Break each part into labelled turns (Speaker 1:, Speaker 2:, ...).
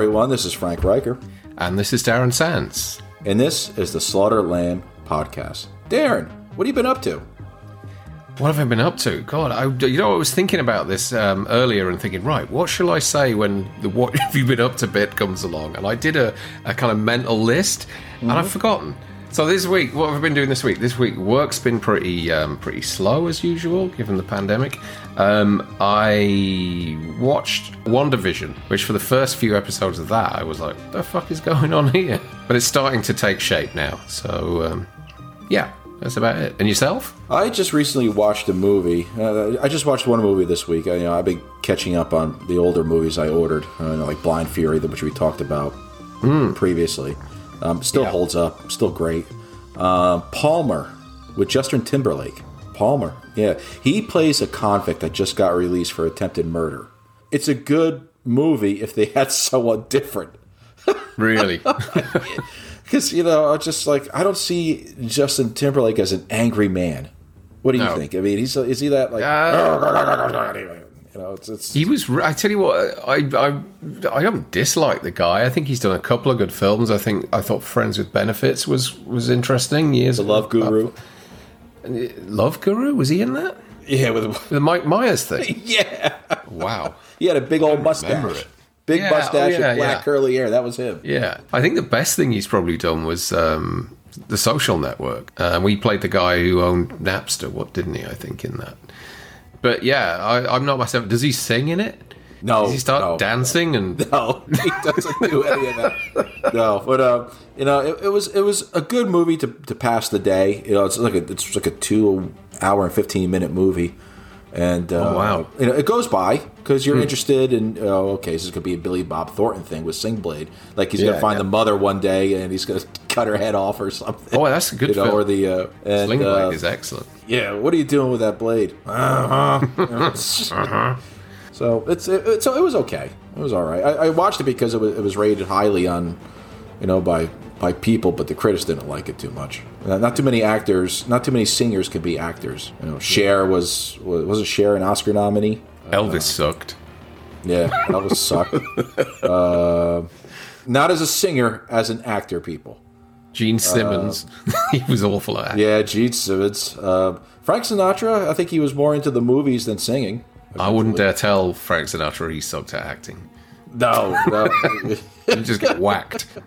Speaker 1: everyone. This is Frank Riker,
Speaker 2: And this is Darren Sands.
Speaker 1: and this is the Slaughtered Lamb Podcast. Darren, what have you been up to?
Speaker 2: What have I been up to? God, I, you know, I was thinking about this um, earlier and thinking, right, what shall I say when the what have you been up to bit comes along? And I did a, a kind of mental list, and I've forgotten. So this week, what have I been doing this week? This week, work's been pretty um, pretty slow as usual, given the pandemic. Um, I watched WandaVision, which for the first few episodes of that, I was like, What the fuck is going on here? But it's starting to take shape now. So, um, yeah, that's about it. And yourself?
Speaker 1: I just recently watched a movie. Uh, I just watched one movie this week. I, you know, I've been catching up on the older movies I ordered, uh, like Blind Fury, which we talked about previously. Um, still
Speaker 2: Yeah.
Speaker 1: holds up, still great. Uh, Palmer with Justin Timberlake. Palmer, yeah, he plays a convict that just got released for attempted murder. It's a good movie if they had someone different.
Speaker 2: Really?
Speaker 1: Because you know, I just like I don't see Justin Timberlake as an angry man. What do you
Speaker 2: No.
Speaker 1: think? I mean, he's is he that like uh, you know? It's, it's
Speaker 2: He was. I tell you what, I I I don't dislike the guy. I think he's done a couple of good films. I think I thought Friends with Benefits was was interesting. Years
Speaker 1: the Love Guru.
Speaker 2: Love Guru was he in that?
Speaker 1: Yeah, with
Speaker 2: The Mike Myers thing.
Speaker 1: yeah,
Speaker 2: Wow.
Speaker 1: he had a big old mustache, big
Speaker 2: Yeah, oh,
Speaker 1: mustache
Speaker 2: yeah,
Speaker 1: and black
Speaker 2: yeah.
Speaker 1: curly hair. That was him.
Speaker 2: Yeah, I think the best thing he's probably done was um, the Social Network. Uh, we played the guy who owned Napster. What didn't he? I think in that. But yeah, I, I'm not myself. Does he sing in it?
Speaker 1: No,
Speaker 2: Does he start
Speaker 1: no.
Speaker 2: dancing and
Speaker 1: No, he doesn't do any of that. No, but uh, you know, it, it was it was a good movie to, to pass the day. You know, it's like a it's like a two hour and fifteen minute movie, and uh,
Speaker 2: Oh, wow.
Speaker 1: you know, it goes by because you're interested in. Oh, okay, this is gonna be a Billy Bob Thornton thing with Sling Blade. Like he's
Speaker 2: Yeah,
Speaker 1: gonna find
Speaker 2: yeah.
Speaker 1: the mother one day and he's gonna cut her head off or something.
Speaker 2: Oh, that's a good
Speaker 1: you know, or the uh, and,
Speaker 2: Sling
Speaker 1: uh,
Speaker 2: Blade is excellent.
Speaker 1: yeah, what are you doing with that blade? Uh-huh. Uh huh. So it's it, it- so it was okay. It was all right. I, I watched it because it was it was rated highly on, you know, by by people, but the critics didn't like it too much. Uh, Not too many actors, not too many singers could be actors. You know, Cher was was wasn't Cher an Oscar nominee?
Speaker 2: Elvis sucked.
Speaker 1: Yeah, was sucked. uh, not as a singer, as an actor, people.
Speaker 2: Gene Simmons, he was awful at.
Speaker 1: Uh, Yeah, Gene Simmons, uh, Frank Sinatra. I think he was more into the movies than singing.
Speaker 2: I wouldn't dare tell Frank Sinatra he sucked at acting.
Speaker 1: No, no.
Speaker 2: He'd just get whacked.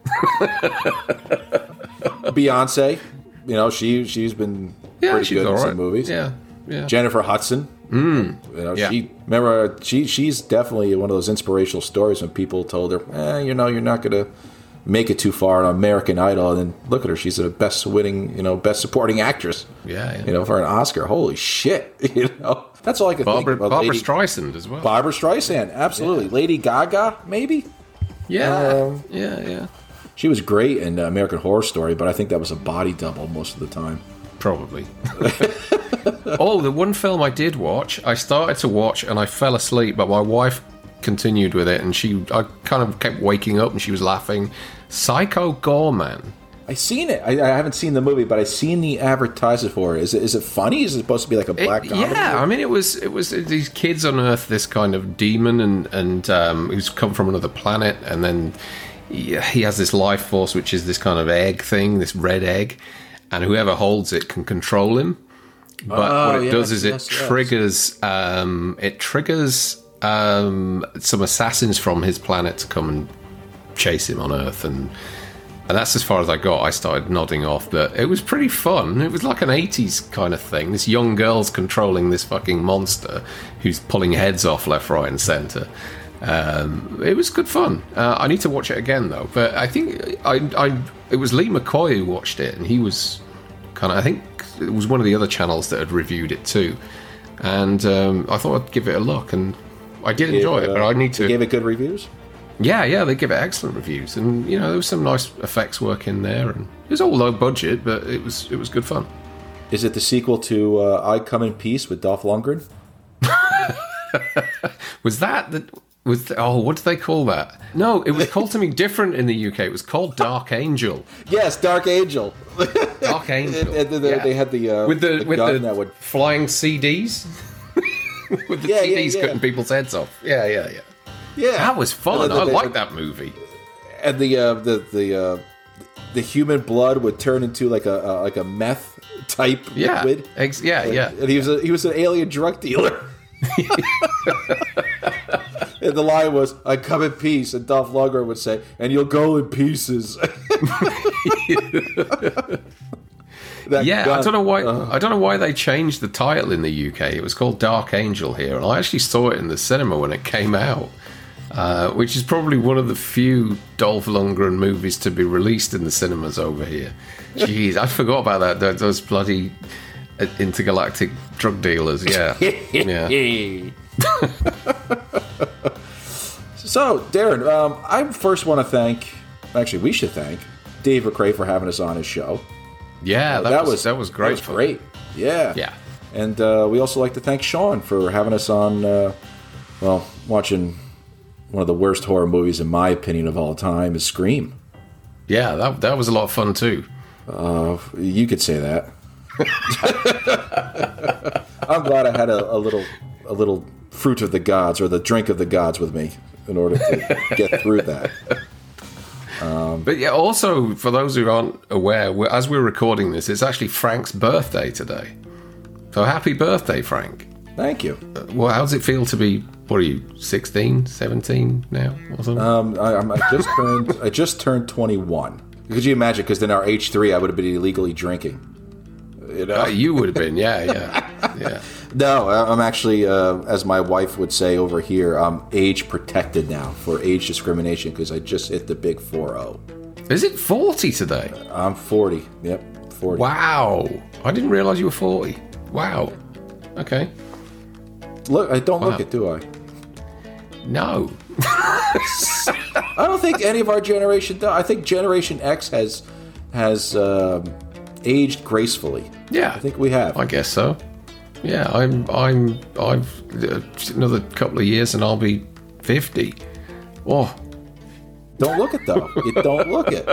Speaker 1: Beyonce, you know, she she's been
Speaker 2: Yeah,
Speaker 1: pretty
Speaker 2: she's
Speaker 1: good in
Speaker 2: right.
Speaker 1: some movies.
Speaker 2: Yeah, yeah.
Speaker 1: Jennifer Hudson. Mm. You know,
Speaker 2: Yeah.
Speaker 1: she remember she she's definitely one of those inspirational stories when people told her, eh, you know, you're not gonna make it too far on American Idol, and then look at her, she's the best winning, you know, best supporting actress.
Speaker 2: Yeah, yeah.
Speaker 1: You know, for an Oscar. Holy shit! You know, that's all I could
Speaker 2: Barbara,
Speaker 1: think about.
Speaker 2: Barbara
Speaker 1: Lady,
Speaker 2: Streisand as well.
Speaker 1: Barbara Streisand, absolutely. Lady Gaga, maybe.
Speaker 2: yeah,
Speaker 1: Um,
Speaker 2: yeah, yeah.
Speaker 1: She was great in uh, American Horror Story, but I think that was a body double most of the time.
Speaker 2: Probably. oh, the one film I did watch, I started to watch and I fell asleep, but my wife continued with it, and she, I kind of kept waking up and she was laughing. Psycho Goreman.
Speaker 1: I seen it. I, I haven't seen the movie, but I seen the advertisement for it. Is it is it funny? Is it supposed to be like a
Speaker 2: It-
Speaker 1: black comedy?
Speaker 2: yeah, I mean, it was it was these kids unearth this kind of demon and and um, who's come from another planet, and then he, he has this life force, which is this kind of egg thing, this red egg, and whoever holds it can control him. But
Speaker 1: Oh,
Speaker 2: what it
Speaker 1: yes,
Speaker 2: does is
Speaker 1: yes,
Speaker 2: it
Speaker 1: yes.
Speaker 2: triggers um, it triggers um, some assassins from his planet to come and chase him on Earth and. And that's as far as I got. I started nodding off, but it was pretty fun. It was like an 80s kind of thing. This young girl's controlling this fucking monster who's pulling heads off left, right, and centre. Um, it was good fun. Uh, I need to watch it again, though. But I think I, I, it was Lee McCoy who watched it, and he was kind of, I think it was one of the other channels that had reviewed it too. And um, I thought I'd give it a look, and I did enjoy it, but I need to.
Speaker 1: Gave it good reviews.
Speaker 2: Yeah, yeah, they give it excellent reviews, and you know there was some nice effects work in there, and it was all low budget, but it was it was good fun.
Speaker 1: Is it the sequel to uh, I Come in Peace with Dolph Lundgren?
Speaker 2: Was that the was the, oh what do they call that? No, it was called something different in the UK. It was called Dark Angel.
Speaker 1: Yes, Dark Angel.
Speaker 2: Dark Angel.
Speaker 1: And- and they-
Speaker 2: yeah.
Speaker 1: They had the uh,
Speaker 2: with the,
Speaker 1: the
Speaker 2: with the
Speaker 1: that would
Speaker 2: flying CDs. with the
Speaker 1: Yeah, yeah,
Speaker 2: CDs
Speaker 1: yeah.
Speaker 2: cutting people's heads off. Yeah, yeah, yeah.
Speaker 1: Yeah,
Speaker 2: That was fun.
Speaker 1: And the-
Speaker 2: I like that movie.
Speaker 1: And the uh, the the uh, the human blood would turn into like a uh, like a meth type
Speaker 2: Yeah,
Speaker 1: liquid.
Speaker 2: ex- yeah, yeah.
Speaker 1: And he was a, he was an alien drug dealer. and the line was, "I come in peace," and Dolph Lundgren would say, "And you'll go in pieces." That
Speaker 2: Yeah, I don't know why.
Speaker 1: uh,
Speaker 2: I don't know why they changed the title in the UK. It was called Dark Angel here, and I actually saw it in the cinema when it came out, uh, which is probably one of the few Dolph Lundgren movies to be released in the cinemas over here. Jeez, I forgot about that. Those, those bloody uh, intergalactic drug dealers. Yeah, yeah.
Speaker 1: so, Darren, um, I first want to thank. Actually, we should thank Dave McRae for having us on his show.
Speaker 2: Yeah, that, was, that was great.
Speaker 1: That was great. Yeah.
Speaker 2: Yeah.
Speaker 1: And uh, we also like to thank Sean for having us on. Uh, well, watching one of the worst horror movies, in my opinion, of all time is Scream.
Speaker 2: Yeah, that that was a lot of fun too.
Speaker 1: Uh, You could say that. I'm glad I had a, a little, a little fruit of the gods or the drink of the gods with me in order to get through that.
Speaker 2: But yeah, also for those who aren't aware, we're, as we're recording this, it's actually Frank's birthday today. So happy birthday, Frank.
Speaker 1: Thank you.
Speaker 2: Well, how does it feel to be, what are you, 16, 17 now? Or something?
Speaker 1: Um, I, I'm- I just turned. I just turned 21. Could you imagine? Because then our age three, I would have been illegally drinking. You know?
Speaker 2: Uh, you would have been, yeah, yeah, yeah.
Speaker 1: No, I'm actually, uh, as my wife would say over here, I'm age protected now for age discrimination because I just hit the big 4 0.
Speaker 2: Is it 40 today?
Speaker 1: I'm 40. Yep, 40.
Speaker 2: Wow. I didn't realize you were 40. Wow. Okay.
Speaker 1: Look, I don't
Speaker 2: Wow.
Speaker 1: look it, do I?
Speaker 2: No.
Speaker 1: I don't think any of our generation does. I think Generation X has has um, aged gracefully.
Speaker 2: Yeah.
Speaker 1: I think we have.
Speaker 2: I guess so. Yeah, I'm, I'm, I've, uh, another couple of years and I'll be 50. Oh,
Speaker 1: Don't look it though. you don't look it.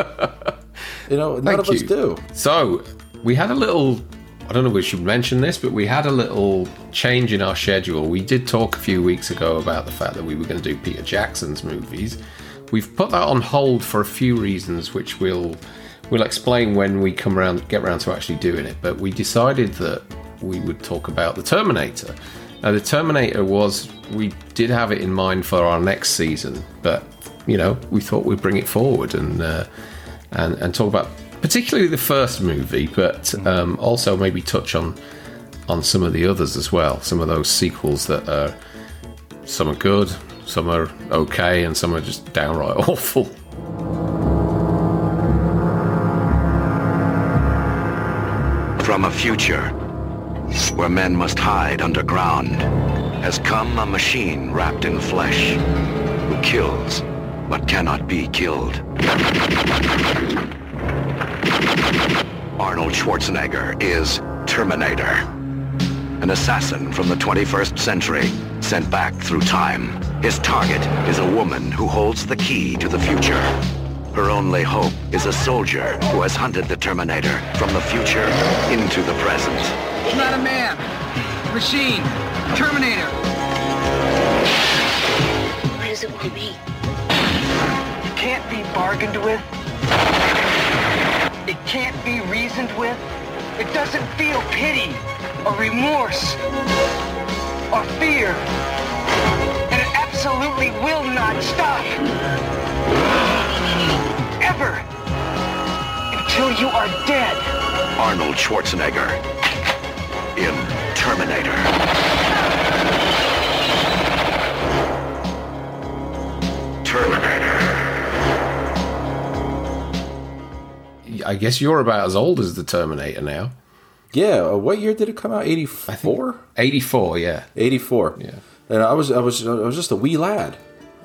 Speaker 1: You know, none
Speaker 2: Thank
Speaker 1: of us
Speaker 2: you.
Speaker 1: do.
Speaker 2: So we had a little. I don't know if we should mention this, but we had a little change in our schedule. We did talk a few weeks ago about the fact that we were going to do Peter Jackson's movies. We've put that on hold for a few reasons, which we'll we'll explain when we come around, get around to actually doing it. But we decided that we would talk about the Terminator. Now, the Terminator was we did have it in mind for our next season, but you know we thought we'd bring it forward and uh, and and talk about particularly the first movie, but um, also maybe touch on on some of the others as well. Some of those sequels that are some are good, some are okay, and some are just downright awful.
Speaker 3: From a future where men must hide underground has come a machine wrapped in flesh who kills but cannot be killed. Arnold Schwarzenegger is Terminator, an assassin from the 21st century sent back through time. His target is a woman who holds the key to the future. Her only hope is a soldier who has hunted the Terminator from the future into the present.
Speaker 4: It's not a man. Machine. Terminator.
Speaker 5: What does it want to be?
Speaker 4: It can't be bargained with. It can't be reasoned with. It doesn't feel pity or remorse or fear. And it absolutely will not stop. Ever. Until you are dead.
Speaker 3: Arnold Schwarzenegger in Terminator. Terminator.
Speaker 2: I guess you're about as old as the Terminator now.
Speaker 1: Yeah. uh, What year did it come out? 84?
Speaker 2: 84, yeah.
Speaker 1: 84.
Speaker 2: Yeah.
Speaker 1: And I was I was I was just a wee lad.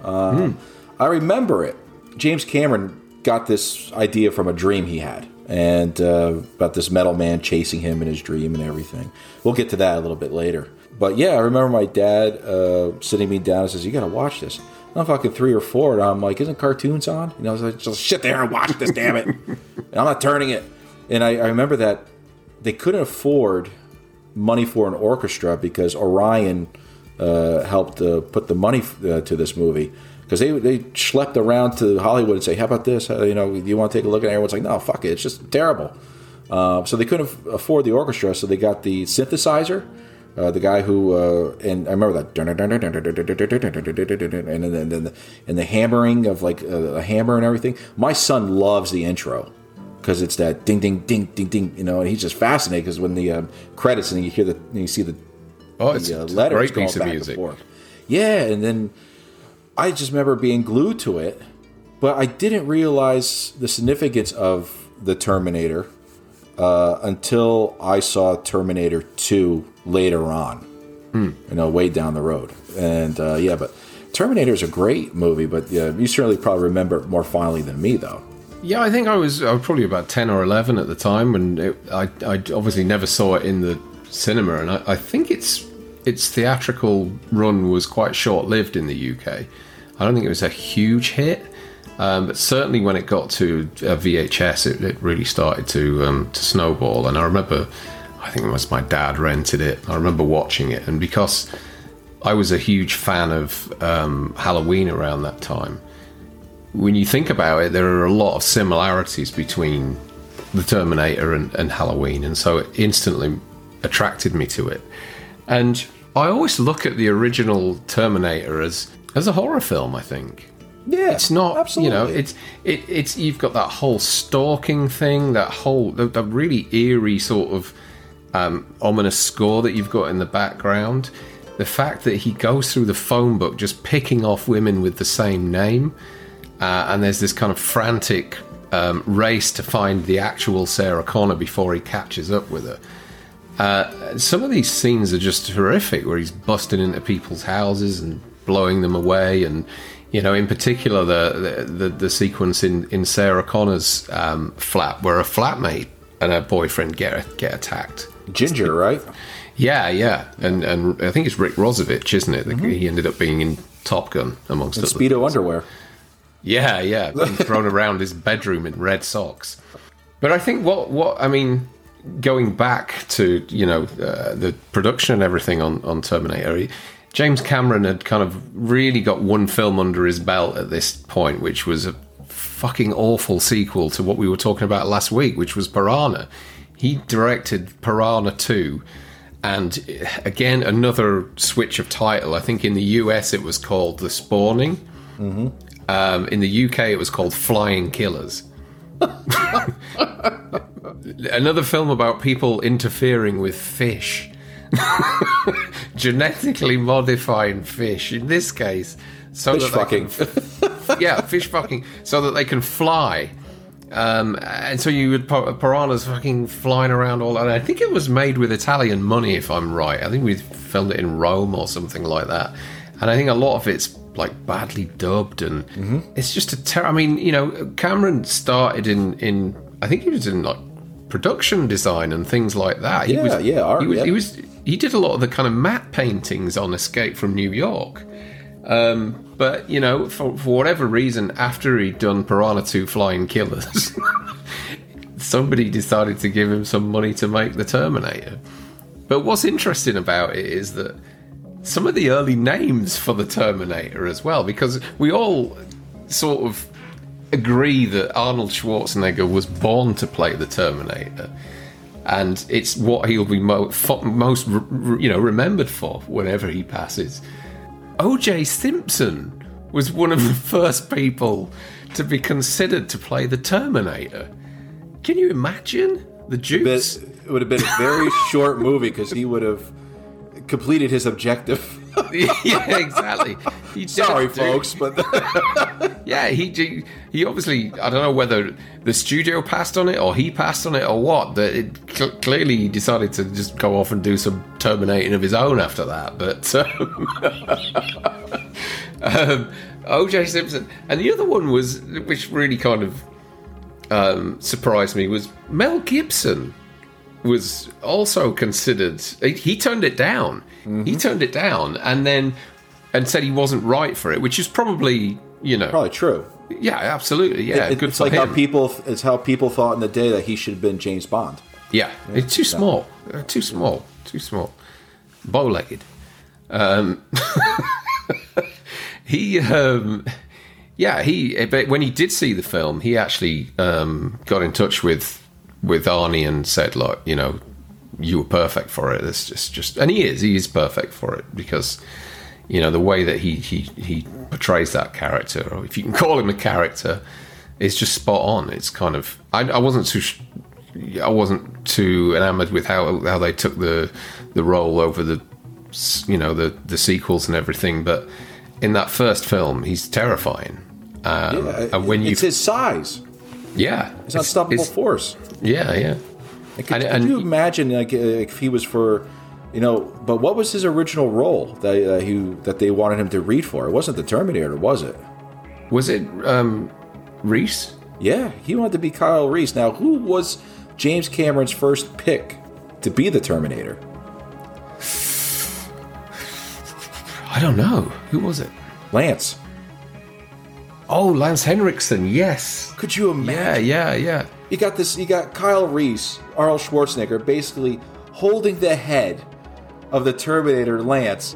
Speaker 1: Um, I remember it. James Cameron got this idea from a dream he had, and uh, about this metal man chasing him in his dream and everything. We'll get to that a little bit later. But yeah, I remember my dad uh, sitting me down and says, "You got to watch this." I'm fucking three or four, and I'm like, "Isn't cartoons on?" You know, I was like, "Just sit there and watch this, damn it!" and I'm not turning it. And I, I remember that they couldn't afford money for an orchestra because Orion uh, helped uh, put the money uh, to this movie because they they schlepped around to Hollywood and say, "How about this? Uh, you know, do you want to take a look?" And everyone's like, "No, fuck it, it's just terrible." Uh, so they couldn't afford the orchestra, so they got the synthesizer. Uh, the guy who uh, and I remember that and then then the, and the hammering of like uh, a hammer and everything. My son loves the intro because it's that ding ding ding ding ding, you know, and he's just fascinated because when the um, credits and you hear the you see the
Speaker 2: Oh, it's
Speaker 1: the uh, letters
Speaker 2: great piece of music.
Speaker 1: and. Yeah, and then I just remember being glued to it, but I didn't realize the significance of the Terminator uh, until I saw Terminator Two later on.
Speaker 2: Hmm.
Speaker 1: You know, way down the road, and uh, yeah, but Terminator is a great movie, but yeah, you certainly probably remember it more fondly than me, though.
Speaker 2: Yeah, I think I was, I was probably about 10 or 11 at the time, and it, I, I obviously never saw it in the cinema, and I, I think its its theatrical run was quite short lived in the UK. I don't think it was a huge hit, um, but certainly when it got to uh, VHS, it, it really started to um, to snowball. And I remember, I think it was my dad rented it. I remember watching it, and because I was a huge fan of um, Halloween around that time when you think about it, there are a lot of similarities between the Terminator and, and Halloween, and so it instantly attracted me to it. And I always look at the original Terminator as as a horror film. I think
Speaker 1: Yeah,
Speaker 2: it's not,
Speaker 1: absolutely.
Speaker 2: you know, it's it, it's you've got that whole stalking thing, that whole the, the really eerie sort of um, ominous score that you've got in the background. The fact that he goes through the phone book just picking off women with the same name, uh, and there's this kind of frantic um, race to find the actual Sarah Connor before he catches up with her. Uh, some of these scenes are just horrific, where he's busting into people's houses and blowing them away, and you know, in particular, the the, the, the sequence in in Sarah Connor's um, flat where a flatmate and her boyfriend get get attacked.
Speaker 1: Ginger, right?
Speaker 2: Yeah, yeah, and and I think it's Rick Rossovich, isn't it? The- He ended up being in Top Gun amongst
Speaker 1: And
Speaker 2: other
Speaker 1: Speedo underwear.
Speaker 2: yeah, yeah, thrown around his bedroom in red socks. But I think what what I mean, going back to you know uh, the production and everything on on Terminator, he- James Cameron had kind of really got one film under his belt at this point, which was a fucking awful sequel to what we were talking about last week, which was Piranha. He directed Piranha two. And uh, again, another switch of title. I think in the US it was called The Spawning. Um, in the UK, it was called Flying Killers. Another film about people interfering with fish, genetically modifying fish. In this case, so
Speaker 1: Fish
Speaker 2: that they can
Speaker 1: fucking.
Speaker 2: yeah, fish fucking, so that they can fly. Um, and so you would piranhas fucking flying around all. And I think it was made with Italian money, if I'm right. I think we filmed it in Rome or something like that. And I think a lot of it's like badly dubbed, and
Speaker 1: Mm-hmm.
Speaker 2: it's just a ter- I mean, you know, Cameron started in in I think he was in like production design and things like that. He
Speaker 1: Yeah,
Speaker 2: was,
Speaker 1: yeah, art,
Speaker 2: he was,
Speaker 1: yeah.
Speaker 2: he was he did a lot of the kind of matte paintings on Escape from New York. Um, but you know, for, for whatever reason, after he'd done Piranha 2 Flying Killers, somebody decided to give him some money to make the Terminator. But what's interesting about it is that some of the early names for the Terminator as well, because we all sort of agree that Arnold Schwarzenegger was born to play the Terminator. And it's what he'll be mo- fo- most, you know, remembered for whenever he passes. O.J. Simpson was one of the first people to be considered to play the Terminator. Can you imagine the juice?
Speaker 1: it would have been a very short movie because he would have completed his objective.
Speaker 2: yeah, exactly. He
Speaker 1: Sorry,
Speaker 2: did
Speaker 1: folks, but
Speaker 2: Yeah, he he- he obviously I don't know whether the studio passed on it or he passed on it or what. That it cl- clearly he decided to just go off and do some terminating of his own after that. But um, um, O.J. Simpson and the other one was which really kind of um, surprised me was Mel Gibson was also considered. He, turned it down. He turned it down, and then and said he wasn't right for it, which is probably you know
Speaker 1: probably true.
Speaker 2: yeah, absolutely. Yeah,
Speaker 1: It- it's like
Speaker 2: him.
Speaker 1: how people it's how people thought in the day that he should have been James Bond.
Speaker 2: yeah, it's too small. Uh, too small. Too small. Bow-legged. Um, he, um, yeah, he. But when he did see the film, he actually um, got in touch with with Arnie and said, "Look, you know, you were perfect for it. It's just, just, and he is. He is perfect for it because." You know the way that he, he he portrays that character, or if you can call him a character, is just spot on. It's kind of I, I wasn't too sh- I wasn't too enamored with how how they took the the role over the you know the the sequels and everything, but in that first film, he's terrifying. Um,
Speaker 1: Yeah,
Speaker 2: and when you
Speaker 1: it's his size.
Speaker 2: Yeah,
Speaker 1: It's an unstoppable force.
Speaker 2: Yeah, yeah.
Speaker 1: And could,
Speaker 2: And-
Speaker 1: could you imagine like if he was for, you know? But what was his original role that uh, he that they wanted him to read for? It wasn't the Terminator, was it?
Speaker 2: Was it um, Reese?
Speaker 1: Yeah, he wanted to be Kyle Reese. Now, who was James Cameron's first pick to be the Terminator?
Speaker 2: I don't know. Who was it?
Speaker 1: Lance.
Speaker 2: Oh, Lance Henriksen. Yes.
Speaker 1: Could you imagine?
Speaker 2: Yeah, yeah, yeah.
Speaker 1: You got this. You got Kyle Reese, Arnold Schwarzenegger, basically holding the head of the Terminator, Lance.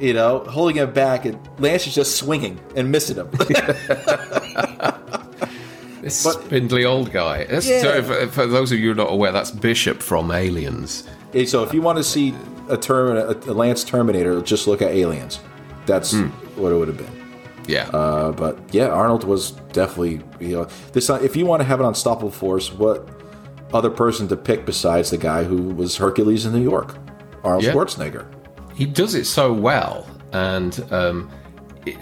Speaker 1: You know, holding him back, and Lance is just swinging and missing him.
Speaker 2: This
Speaker 1: But-
Speaker 2: spindly old guy. That's,
Speaker 1: Yeah.
Speaker 2: for, for those of you not aware, that's Bishop from Aliens.
Speaker 1: So if you want to see a, Termin- a Lance Terminator, just look at Aliens. That's hmm. what it would have been.
Speaker 2: Yeah.
Speaker 1: Uh, but yeah, Arnold was definitely you know this. If you want to have an unstoppable force, what other person to pick besides the guy who was Hercules in New York, Arnold
Speaker 2: Yeah.
Speaker 1: Schwarzenegger?
Speaker 2: he does it so well, and um, it,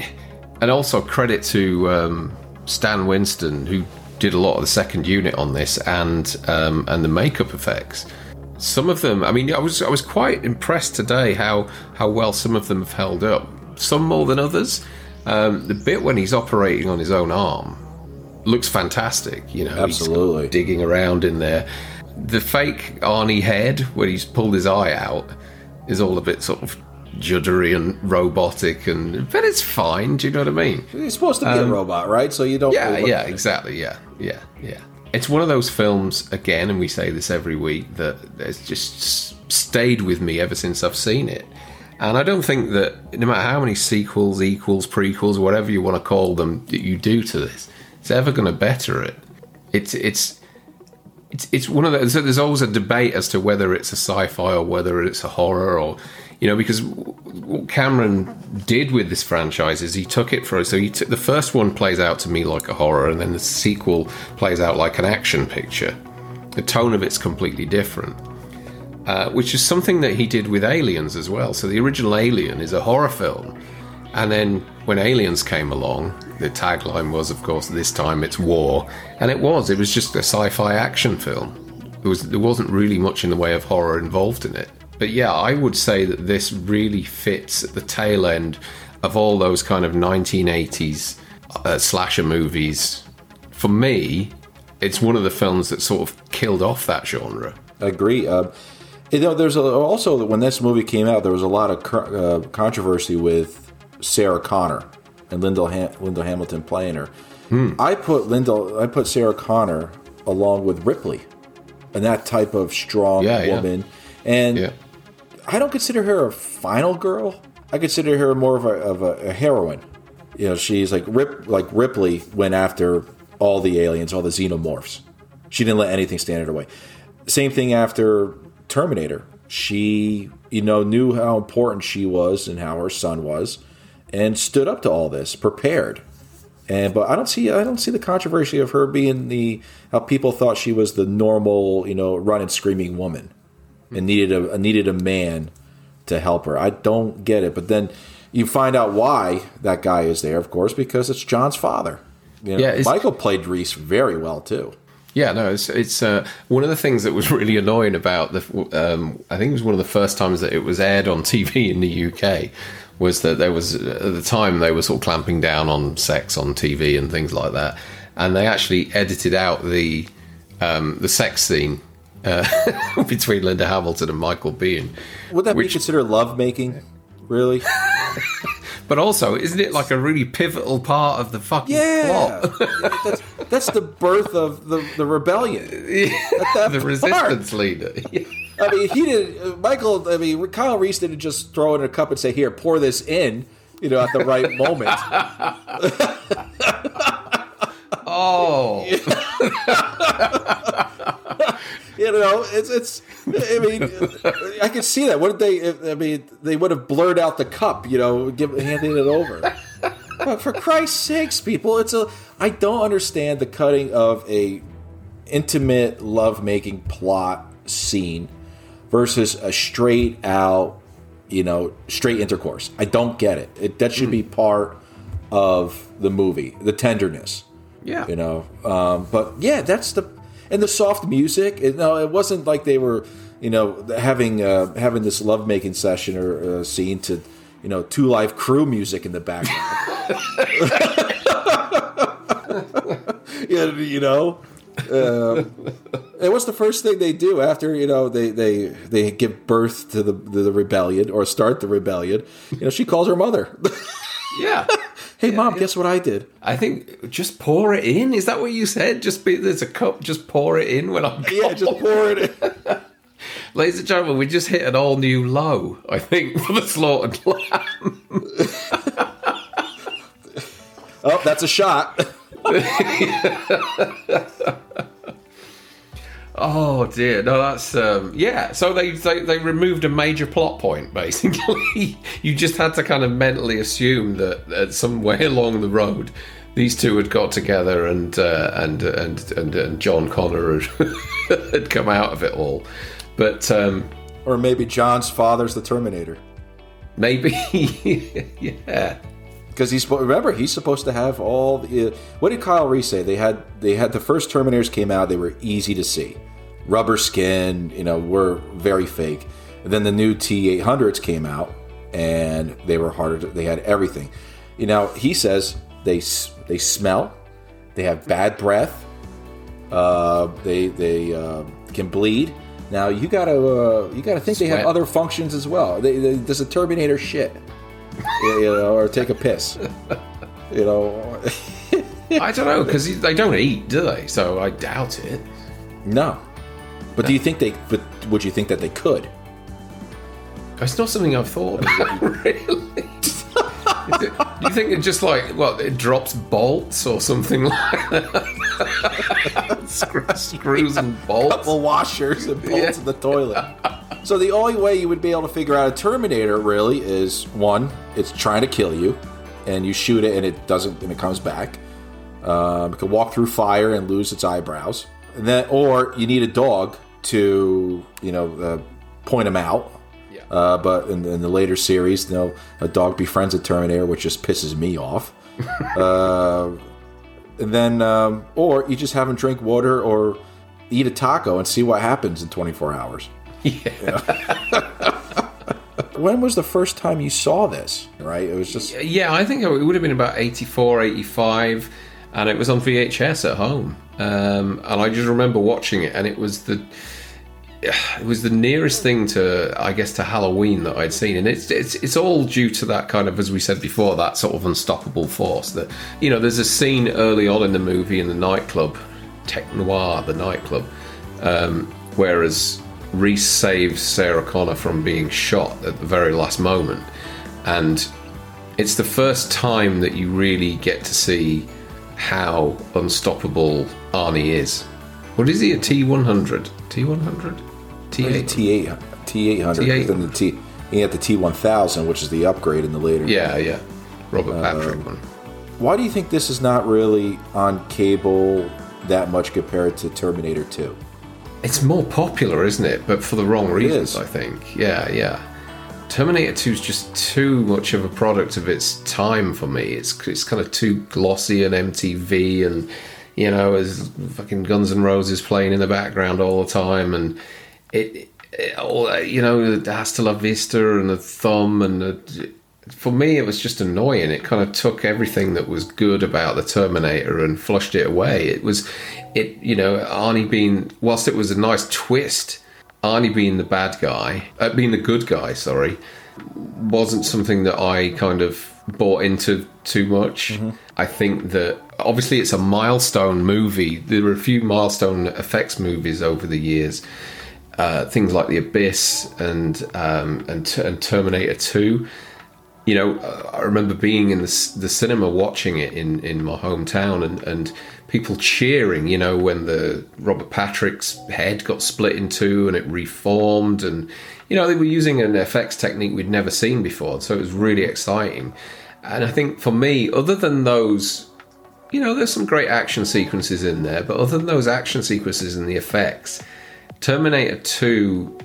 Speaker 2: and also credit to um, Stan Winston who did a lot of the second unit on this and um, and the makeup effects. Some of them, I mean, I was I was quite impressed today how how well some of them have held up. Some more than others. Um, the bit when he's operating on his own arm looks fantastic. You know,
Speaker 1: Absolutely.
Speaker 2: digging around in there. The fake Arnie head, where he's pulled his eye out, is all a bit sort of juddery and robotic, and but it's fine. Do you know what I mean?
Speaker 1: He's supposed to be a robot, right? So you don't.
Speaker 2: Um, Yeah,
Speaker 1: really
Speaker 2: yeah, exactly. Yeah, yeah, yeah. It's one of those films again, and we say this every week that has just stayed with me ever since I've seen it. And I don't think that no matter how many sequels, equals, prequels, whatever you want to call them, that you do to this, it's ever going to better it. It's it's it's it's one of the, So there's always a debate as to whether it's a sci-fi or whether it's a horror, or you know, because what Cameron did with this franchise is he took it for so he took the first one plays out to me like a horror, and then the sequel plays out like an action picture. The tone of it's completely different. Uh, which is something that he did with Aliens as well. So the original Alien is a horror film, and then when Aliens came along, the tagline was, of course, this time it's war, and it was. It was just a sci-fi action film. There was there wasn't really much in the way of horror involved in it. But yeah, I would say that this really fits at the tail end of all those kind of 1980s uh, slasher movies. For me, it's one of the films that sort of killed off that genre.
Speaker 1: I agree. Um, you know, there's a, also when this movie came out, there was a lot of uh, controversy with Sarah Connor and Linda ha- Linda Hamilton playing her.
Speaker 2: Hmm.
Speaker 1: I put Linda, I put Sarah Connor along with Ripley, and that type of strong
Speaker 2: Yeah, yeah.
Speaker 1: woman. And
Speaker 2: Yeah.
Speaker 1: I don't consider her a final girl. I consider her more of a, of a, a heroine. You know, she's like Rip, like Ripley went after all the aliens, all the xenomorphs. She didn't let anything stand in her way. Same thing after Terminator. She, you know, knew how important she was and how her son was, and stood up to all this, prepared. And but I don't see I don't see the controversy of her being the how people thought she was the normal, you know, running screaming woman and needed a needed a man to help her. I don't get it. But then you find out why that guy is there, of course, because it's John's father. You know,
Speaker 2: Yeah,
Speaker 1: Michael played Reese very well too.
Speaker 2: Yeah, no, it's it's uh, one of the things that was really annoying about the. Um, I think it was one of the first times that it was aired on TV in the UK. Was that there was at the time they were sort of clamping down on sex on TV and things like that, and they actually edited out the um, the sex scene uh, between Linda Hamilton and Michael Biehn.
Speaker 1: Would that be considered love making? Really?
Speaker 2: But also, isn't it like a really pivotal part of the fucking
Speaker 1: Yeah.
Speaker 2: plot?
Speaker 1: that's, that's the birth of the, the rebellion. That
Speaker 2: the
Speaker 1: part.
Speaker 2: resistance leader.
Speaker 1: I mean, he did. Michael. I mean, Kyle Reese didn't just throw it in a cup and say, "Here, pour this in." You know, at the right moment.
Speaker 2: Oh,
Speaker 1: you know, it's it's. I mean, I can see that. What did they? I mean, they would have blurred out the cup. You know, give handing it over. But for Christ's sakes, people, it's a. I don't understand the cutting of a intimate lovemaking plot scene versus a straight out, you know, straight intercourse. I don't get it. it that should be part of the movie, the tenderness
Speaker 2: yeah.
Speaker 1: you know. Um, but yeah, that's the and the soft music. It, no, it wasn't like they were, you know, having uh, having this lovemaking session or uh, scene to, you know, two live crew music in the background. yeah, you know. Um, and what's the first thing they do after you know they they they give birth to the the rebellion or start the rebellion? You know, she calls her mother.
Speaker 2: Yeah.
Speaker 1: hey, mom, guess what I did?
Speaker 2: I think just pour it in. Is that what you said? Just be there's a cup. Just pour it in when I'm.
Speaker 1: Yeah, just pour it. in.
Speaker 2: Ladies and gentlemen, we just hit an all new low. I think for the slaughtered lamb.
Speaker 1: Oh, that's a shot.
Speaker 2: Oh dear, no, that's um, yeah. So they, they they removed a major plot point. Basically, you just had to kind of mentally assume that uh, somewhere along the road, these two had got together and uh, and, and and and John Connor had, had come out of it all. But um,
Speaker 1: Or maybe John's father's the Terminator.
Speaker 2: maybe, yeah,
Speaker 1: Because he's remember he's supposed to have all the. Uh, what did Kyle Reese say? They had they had the first Terminators came out. They were easy to see, rubber skin. You know, were very fake. And then the new T eight hundreds came out, and they were harder. To, they had everything. You know, he says they they smell, they have bad breath, uh, they they uh, can bleed. Now you gotta uh, you gotta think they have other functions as well. They, they, does a Terminator shit? You know, or take a piss. You know,
Speaker 2: I don't know because they don't eat, do they? So I doubt it.
Speaker 1: no. But do you think they? But would you think that they could?
Speaker 2: It's not something I've thought about, really. Do you think it just like well it drops bolts or something like that? Screw- Screws and bolts.
Speaker 1: Couple washers and bolts
Speaker 2: Yeah.
Speaker 1: in the toilet. So the only way you would be able to figure out a Terminator really is one, it's trying to kill you, and you shoot it and it doesn't, and it comes back. Um, it can walk through fire and lose its eyebrows, and then or you need a dog to you know uh, point him out.
Speaker 2: Yeah.
Speaker 1: Uh, but in, in the later series, you know, a dog befriends a Terminator, which just pisses me off. uh, and then, um, or you just have him drink water or eat a taco and see what happens in 24 hours.
Speaker 2: Yeah.
Speaker 1: When was the first time you saw this? Right? It was just
Speaker 2: yeah, I think it would have been about 84, 85, and it was on VHS at home. Um, and I just remember watching it, and it was the it was the nearest thing to I guess to Halloween that I'd seen, and it's it's it's all due to that kind of as we said before that sort of unstoppable force. That you know, there's a scene early on in the movie in the nightclub, Tech Noir, the nightclub, um, whereas Reese saves Sarah Connor from being shot at the very last moment, and it's the first time that you really get to see how unstoppable Arnie is. What is he? A T one hundred? T one hundred? T eight?
Speaker 1: T8, T800,
Speaker 2: T8.
Speaker 1: then the T. He had the T1000, which is the upgrade in the later.
Speaker 2: Yeah, yeah. Robert um, Patrick one.
Speaker 1: Why do you think this is not really on cable that much compared to Terminator 2?
Speaker 2: It's more popular, isn't it? But for the wrong reasons. I think. Yeah, yeah. Terminator 2 is just too much of a product of its time for me. It's it's kind of too glossy and MTV and you know, as fucking Guns N' Roses playing in the background all the time and it, it all you know, the Hasta La Vista and the thumb and the for me, it was just annoying. It kind of took everything that was good about the Terminator and flushed it away. It was, it you know, Arnie being whilst it was a nice twist, Arnie being the bad guy, uh, being the good guy, sorry, wasn't something that I kind of bought into too much. I think that obviously it's a milestone movie. There were a few milestone effects movies over the years. uh, things like the Abyss and um, and, and Terminator Two. You know, I remember being in the, the cinema watching it in, in my hometown and, and people cheering, you know, when the Robert Patrick's head got split in two and it reformed. And, you know, they were using an FX technique we'd never seen before. So it was really exciting. And I think for me, other than those, you know, there's some great action sequences in there, but other than those action sequences and the effects, Terminator 2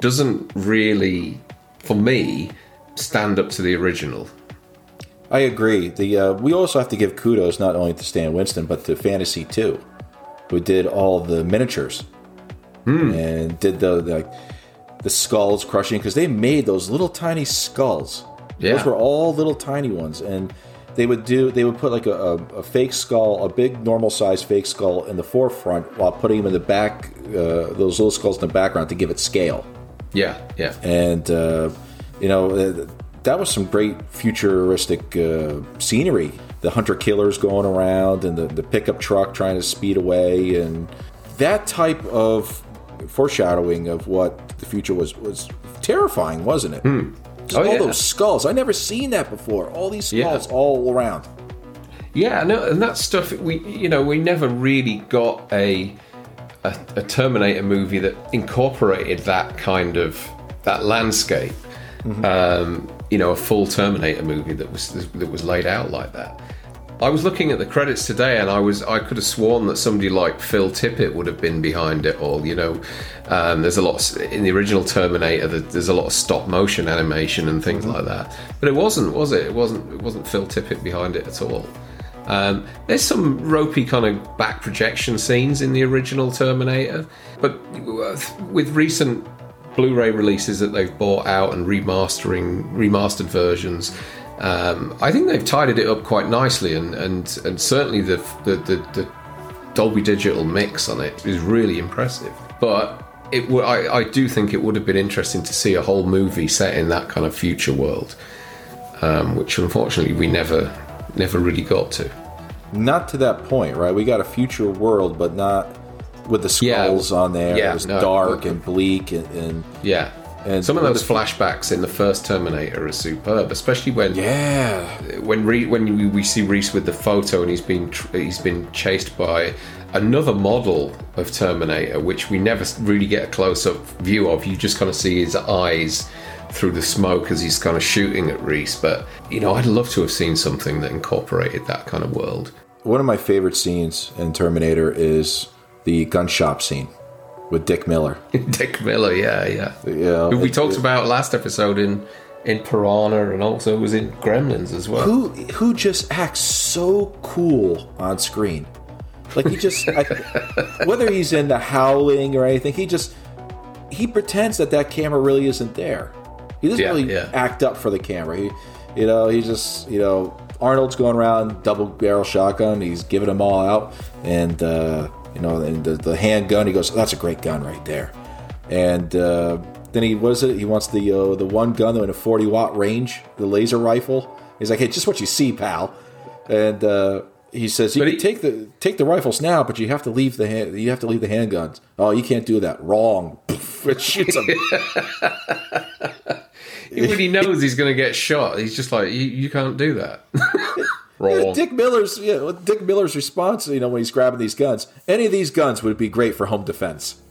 Speaker 2: doesn't really, for me, stand up to the original.
Speaker 1: I agree. The uh, we also have to give kudos not only to Stan Winston but to Fantasy Two, who did all the miniatures and did the like the skulls crushing because they made those little tiny skulls.
Speaker 2: Yeah.
Speaker 1: Those were all little tiny ones, and they would do they would put like a, a, a fake skull, a big normal size fake skull in the forefront while putting them in the back, uh, those little skulls in the background to give it scale
Speaker 2: Yeah, yeah.
Speaker 1: and uh, you know uh, that was some great futuristic uh, scenery. The hunter killers going around and the, the pickup truck trying to speed away, and that type of foreshadowing of what the future was was terrifying, wasn't it? Just
Speaker 2: Oh,
Speaker 1: all
Speaker 2: yeah.
Speaker 1: those skulls. I never seen that before. All these
Speaker 2: Yeah.
Speaker 1: skulls all around.
Speaker 2: Yeah, no, and that stuff we you know we never really got a, a a Terminator movie that incorporated that kind of that landscape. Um, you know, a full Terminator movie that was that was laid out like that. I was looking at the credits today, and I was I could have sworn that somebody like Phil Tippett would have been behind it all. You know, um, there's a lot in the original Terminator. There's a lot of stop motion animation and things like that, but it wasn't, was it? It wasn't. It wasn't Phil Tippett behind it at all. Um, there's some ropey kind of back projection scenes in the original Terminator, but with recent Blu-ray releases that they've bought out and remastering remastered versions, um, I think they've tidied it up quite nicely, and and, and certainly the, the the the Dolby Digital mix on it is really impressive. But it w- I, I do think it would have been interesting to see a whole movie set in that kind of future world, um, which unfortunately we never never really got to.
Speaker 1: Not to that point, right? We got a future world, but not with the
Speaker 2: Yeah.
Speaker 1: skulls on there.
Speaker 2: Yeah,
Speaker 1: it was
Speaker 2: no.
Speaker 1: dark and bleak, and, and
Speaker 2: Yeah.
Speaker 1: And
Speaker 2: some of those flashbacks in the first Terminator are superb, especially when
Speaker 1: yeah,
Speaker 2: when Re- when we, we see Reese with the photo and he's been tr- he's been chased by another model of Terminator, which we never really get a close up view of. You just kind of see his eyes through the smoke as he's kind of shooting at Reese. But you know, I'd love to have seen something that incorporated that kind of world.
Speaker 1: One of my favorite scenes in Terminator is the gun shop scene with Dick Miller.
Speaker 2: Dick Miller, yeah, yeah,
Speaker 1: Yeah,
Speaker 2: who we
Speaker 1: it-
Speaker 2: talked
Speaker 1: it-
Speaker 2: about last episode in in Piranha and also was in Gremlins as well.
Speaker 1: Who who just acts so cool on screen? Like he just I, whether he's in the howling or anything, he just he pretends that that camera really isn't there. He doesn't
Speaker 2: Yeah,
Speaker 1: really
Speaker 2: yeah.
Speaker 1: act up for the camera. He, you know, he just you know Arnold's going around double barrel shotgun. He's giving them all out, and uh, you know, and the, the handgun. He goes, "That's a great gun right there." And uh, then he what is it? He wants the uh, the one gun in a forty watt range, the laser rifle. He's like, "Hey, just what you see, pal." And uh, he says, "You
Speaker 2: he-
Speaker 1: take the take the rifles now, but you have to leave the hand, you have to leave the handguns." Oh, you can't do that. Wrong. it shoots him.
Speaker 2: He really knows he's going to get shot. He's just like, you, you can't do that.
Speaker 1: Yeah, Dick Miller's yeah, Dick Miller's response, you know, when he's grabbing these guns, any of these guns would be great for home defense.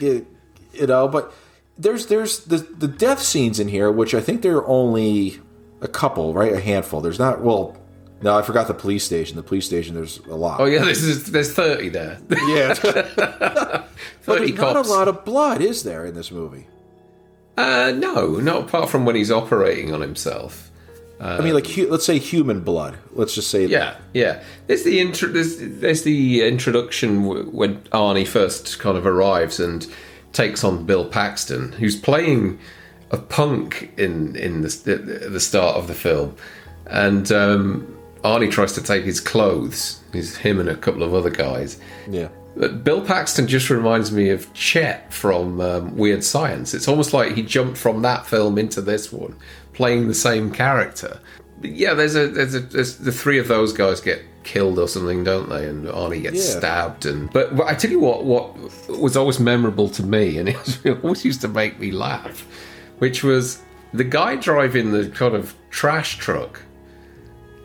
Speaker 1: you, you know, but there's there's the the death scenes in here, which I think there are only a couple, right? A handful. There's not well. No, I forgot the police station. The police station, there's a lot.
Speaker 2: Oh yeah, this is there's thirty there.
Speaker 1: yeah. but
Speaker 2: Thirty
Speaker 1: there's not a lot of blood, is there, in this movie?
Speaker 2: Uh, no, not apart from when he's operating on himself.
Speaker 1: I mean, like, hu- let's say human blood. Let's just say
Speaker 2: Yeah, yeah. There's the intro. There's, there's the introduction w- when Arnie first kind of arrives and takes on Bill Paxton, who's playing a punk in in the the start of the film, and um, Arnie tries to take his clothes. He's him and a couple of other guys.
Speaker 1: Yeah.
Speaker 2: Bill Paxton just reminds me of Chet from um, Weird Science. It's almost like he jumped from that film into this one, playing the same character. But yeah, there's a there's a there's the three of those guys get killed or something, don't they? And Arnie gets
Speaker 1: Yeah.
Speaker 2: stabbed. And but, but I tell you what, what was always memorable to me, and it, was, it always used to make me laugh, which was the guy driving the kind of trash truck.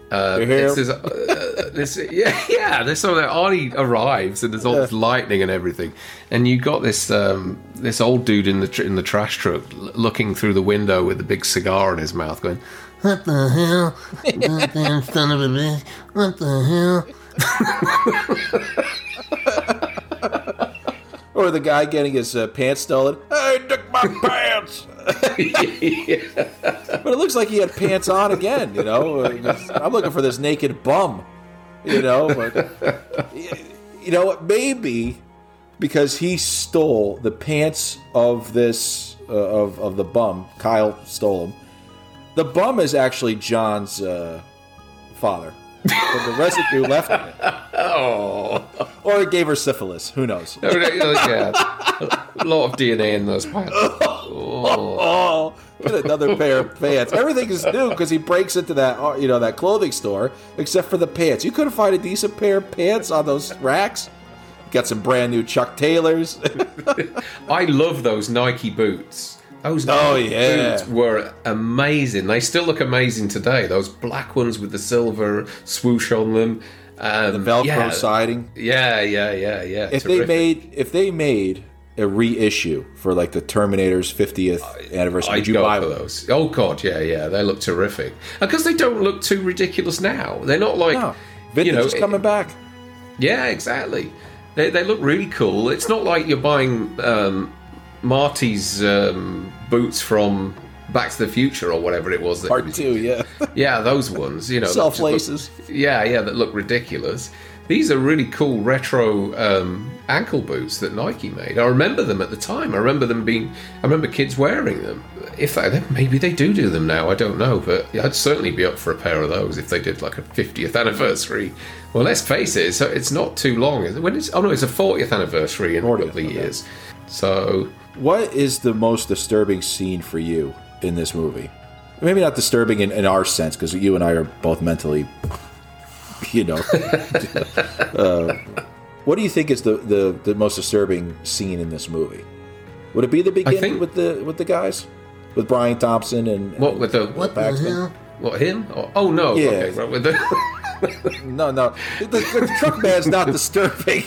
Speaker 2: Uh,
Speaker 1: You hear
Speaker 2: it's this, uh, this, yeah, yeah. There's so that Arnie arrives and there's all this lightning and everything, and you got this um, this old dude in the tr- in the trash truck l- looking through the window with a big cigar in his mouth, going,
Speaker 6: What the hell? Goddamn son of a bitch. What the hell?
Speaker 1: Or the guy getting his uh, pants stolen. Hey, took my pants. But it looks like he had pants on again. You know, I'm looking for this naked bum. You know, but you know what? Maybe because he stole the pants of this uh, of of the bum. Kyle stole them. The bum is actually John's uh, father. But the residue left in it.
Speaker 2: "Oh,
Speaker 1: Or it gave her syphilis. Who knows?
Speaker 2: yeah, a lot of DNA in those pants."
Speaker 1: Oh, get another pair of pants. Everything is new because he breaks into that uh, you know that clothing store, except for the pants. You couldn't find a decent pair of pants on those racks. Got some brand new Chuck Taylors.
Speaker 2: I love those Nike boots. Those
Speaker 1: Oh,
Speaker 2: Nike
Speaker 1: yeah.
Speaker 2: boots were amazing. They still look amazing today. Those black ones with the silver swoosh on them. Um, the
Speaker 1: Velcro
Speaker 2: yeah,
Speaker 1: siding.
Speaker 2: Yeah, yeah, yeah, yeah.
Speaker 1: If they made if they made a reissue for like the Terminator's 50th anniversary,
Speaker 2: I'd
Speaker 1: would you buy
Speaker 2: for those. Oh god, yeah, yeah. They look terrific because they don't look too ridiculous now. They're not like
Speaker 1: No, vintage
Speaker 2: you know.
Speaker 1: is coming back.
Speaker 2: Yeah, exactly. They, they look really cool. It's not like you're buying um, Marty's um, boots from Back to the Future or whatever it was. That
Speaker 1: Part
Speaker 2: was-
Speaker 1: two, yeah.
Speaker 2: Yeah, those ones. You know,
Speaker 1: Self
Speaker 2: look-
Speaker 1: laces.
Speaker 2: yeah, yeah, that look ridiculous. These are really cool retro um, ankle boots that Nike made. I remember them at the time. I remember them being. I remember kids wearing them. If they, maybe they do do them now, I don't know. But I'd certainly be up for a pair of those if they did like a 50th anniversary. Well, let's face it, it's, it's not too long. When it's oh no, it's a 40th anniversary in a
Speaker 1: 40th,
Speaker 2: couple of
Speaker 1: okay.
Speaker 2: years. So
Speaker 1: What is the most disturbing scene for you in this movie? Maybe not disturbing in, in our sense, because you and I are both mentally, you know. uh, what do you think is the, the, the most disturbing scene in this movie? Would it be the beginning
Speaker 2: think-
Speaker 1: with the with the guys, with Brian Thompson and
Speaker 2: what with the
Speaker 6: What the hell?
Speaker 2: what him? Oh, oh no,
Speaker 1: Yeah.
Speaker 2: okay, right, with the.
Speaker 1: No, no, the, the truck man's not disturbing.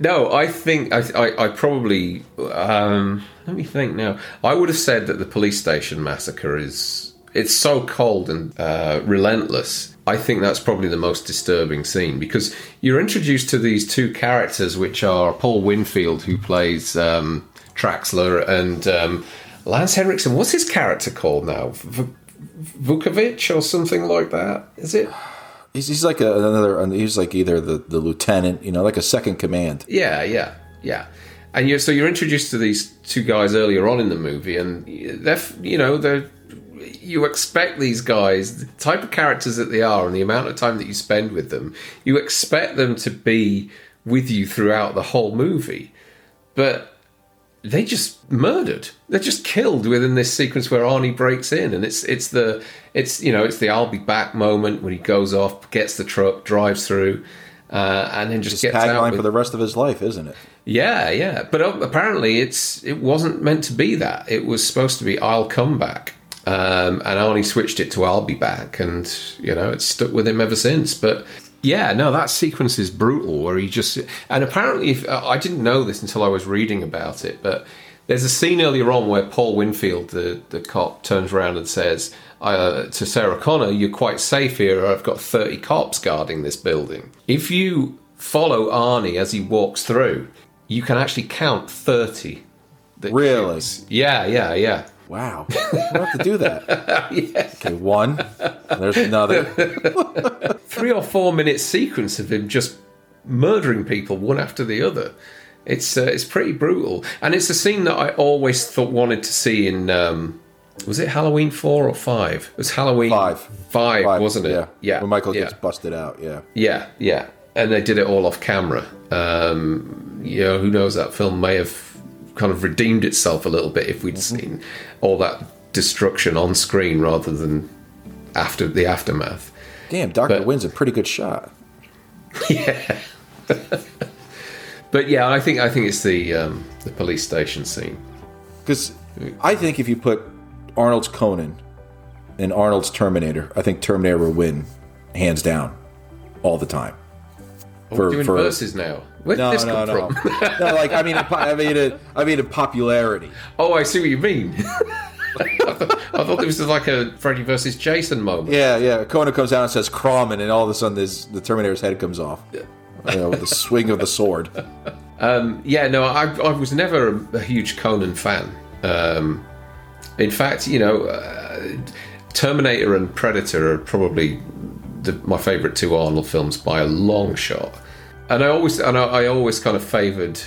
Speaker 2: No, I think I, I, I probably. Um, let me think now. I would have said that the police station massacre is it's so cold and uh, relentless. I think that's probably the most disturbing scene because you're introduced to these two characters, which are Paul Winfield, who plays um, Traxler, and um, Lance Henriksen. What's his character called now? V- Vukovic or something like that? Is it?
Speaker 1: He's, he's like a, another. He's like either the, the lieutenant, you know, like a second command.
Speaker 2: Yeah, yeah, yeah. And you're, so you're introduced to these two guys earlier on in the movie, and they're, you know, they're, you expect these guys, the type of characters that they are, and the amount of time that you spend with them, you expect them to be with you throughout the whole movie. But they just murdered. They're just killed within this sequence where Arnie breaks in, and it's it's the it's you know it's the I'll be back moment when he goes off, gets the truck, drives through, uh, and then just
Speaker 1: His
Speaker 2: gets out.
Speaker 1: tagline
Speaker 2: with-
Speaker 1: for the rest of his life, isn't it?
Speaker 2: yeah, yeah, but uh, apparently it's it wasn't meant to be that. It was supposed to be "I'll come back," um, and Arnie switched it to "I'll be back," and you know it's stuck with him ever since. But yeah, no, that sequence is brutal. Where he just and apparently, if, uh, I didn't know this until I was reading about it, but there's a scene earlier on where Paul Winfield, the the cop, turns around and says. Uh, to Sarah Connor, you're quite safe here. I've got 30 cops guarding this building. If you follow Arnie as he walks through, you can actually count 30.
Speaker 1: Really?
Speaker 2: Yeah, yeah, yeah.
Speaker 1: Wow, we'll have to do that. Okay, one. There's another.
Speaker 2: Three or four minute sequence of him just murdering people one after the other. It's uh, it's pretty brutal, and it's a scene that I always thought wanted to see in. Um, was it Halloween four or five? It was Halloween
Speaker 1: Five.
Speaker 2: five,
Speaker 1: Five,
Speaker 2: wasn't it?
Speaker 1: Yeah,
Speaker 2: yeah.
Speaker 1: When Michael
Speaker 2: yeah.
Speaker 1: gets busted out. Yeah.
Speaker 2: Yeah, yeah. And they did it all off camera. Um, you know, who knows? That film may have kind of redeemed itself a little bit if we'd seen all that destruction on screen rather than after the aftermath.
Speaker 1: Damn, Doctor Wynn's a pretty good shot. Yeah.
Speaker 2: but yeah, I think I think it's the um, the police station scene.
Speaker 1: Because I think if you put Arnold's Conan and Arnold's Terminator, I think Terminator will win, hands down, all the time.
Speaker 2: Oh,
Speaker 1: For-
Speaker 2: we're doing
Speaker 1: for-
Speaker 2: verses now. Where did
Speaker 1: No,
Speaker 2: this
Speaker 1: no,
Speaker 2: come
Speaker 1: no.
Speaker 2: from?
Speaker 1: no, like I mean, in I mean, in, I mean, in popularity.
Speaker 2: oh, I see what you mean. I, thought, I thought this was like a Freddy versus Jason moment.
Speaker 1: Yeah, yeah. Conan comes out and says Crawman, and all of a sudden, this, the Terminator's head comes off. You know, with the swing of the sword.
Speaker 2: Yeah, no, I, I was never a, a huge Conan fan. Um, in fact, you know, uh, Terminator and Predator are probably the, my favourite two Arnold films by a long shot. And I always, and I, I always kind of favoured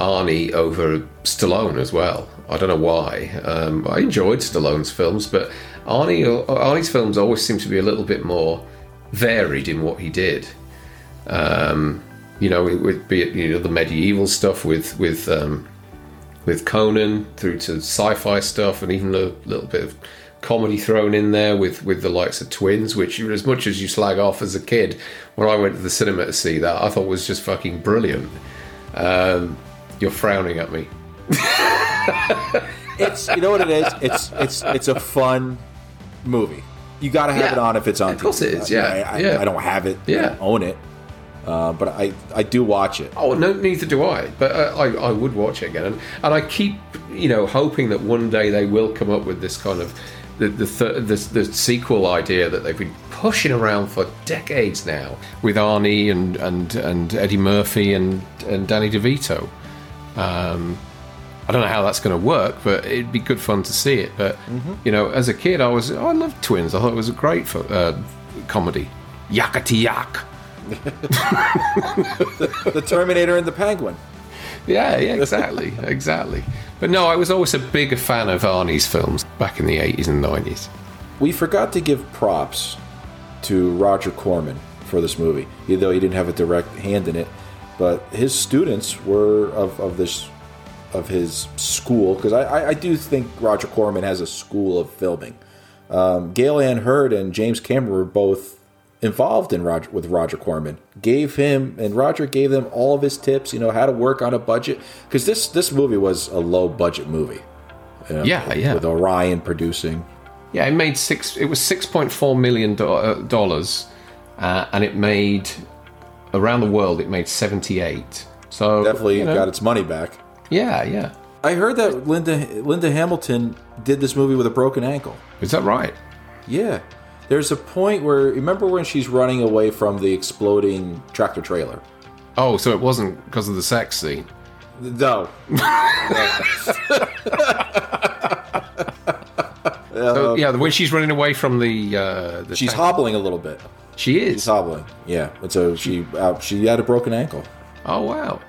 Speaker 2: Arnie over Stallone as well. I don't know why. Um, I enjoyed Stallone's films, but Arnie, Arnie's films always seem to be a little bit more varied in what he did Um, you know, it would be you know the medieval stuff with with um, with Conan through to sci-fi stuff, and even a little bit of comedy thrown in there with with the likes of Twins, which as much as you slag off as a kid, when I went to the cinema to see that, I thought was just fucking brilliant. Um, you're frowning at me.
Speaker 1: It's you know what it is. It's it's it's a fun movie. You got to have
Speaker 2: Yeah.
Speaker 1: it on if it's on.
Speaker 2: Of course
Speaker 1: TV.
Speaker 2: it is, yeah,
Speaker 1: I, I,
Speaker 2: yeah.
Speaker 1: I don't have it. I
Speaker 2: Yeah.
Speaker 1: don't own it. Uh, but I I do watch it.
Speaker 2: Oh no, neither do I. But uh, I, I would watch it again, and, and I keep, you know, hoping that one day they will come up with this kind of the the, th- the the sequel idea that they've been pushing around for decades now with Arnie and and and Eddie Murphy and and Danny DeVito. Um, I don't know how that's going to work, but it'd be good fun to see it. But you know, as a kid, I was I loved Twins. I thought it was a great fo- uh, comedy. Yakety yak.
Speaker 1: The Terminator and the Penguin.
Speaker 2: Yeah, yeah, exactly, exactly. But no, I was always a big fan of Arnie's films back in the 80s and 90s.
Speaker 1: We forgot to give props to Roger Corman for this movie, even though he didn't have a direct hand in it. But his students were of, of this of his school because I, I, I do think Roger Corman has a school of filming. Um, Gale Anne Hurd and James Cameron were both involved in Roger with Roger Corman. Gave him and Roger gave them all of his tips. You know how to work on a budget because this this movie was a low budget movie. you know,
Speaker 2: Yeah, yeah.
Speaker 1: With Orion producing.
Speaker 2: Yeah, it made six. It was six point four million uh, dollars, uh, and it made around the world. It made seventy eight. So
Speaker 1: Definitely
Speaker 2: you know,
Speaker 1: got its money back.
Speaker 2: Yeah, yeah.
Speaker 1: I heard that Linda Linda Hamilton did this movie with a broken ankle.
Speaker 2: Is that right?
Speaker 1: Yeah. There's a point where remember when she's running away from the exploding tractor trailer?
Speaker 2: Oh, so it wasn't because of the sex scene.
Speaker 1: No.
Speaker 2: So, yeah, when she's running away from the, uh, the
Speaker 1: She's
Speaker 2: tank-
Speaker 1: hobbling a little bit.
Speaker 2: She is.
Speaker 1: She's hobbling. Yeah. And so she uh, she had a broken ankle.
Speaker 2: Oh wow.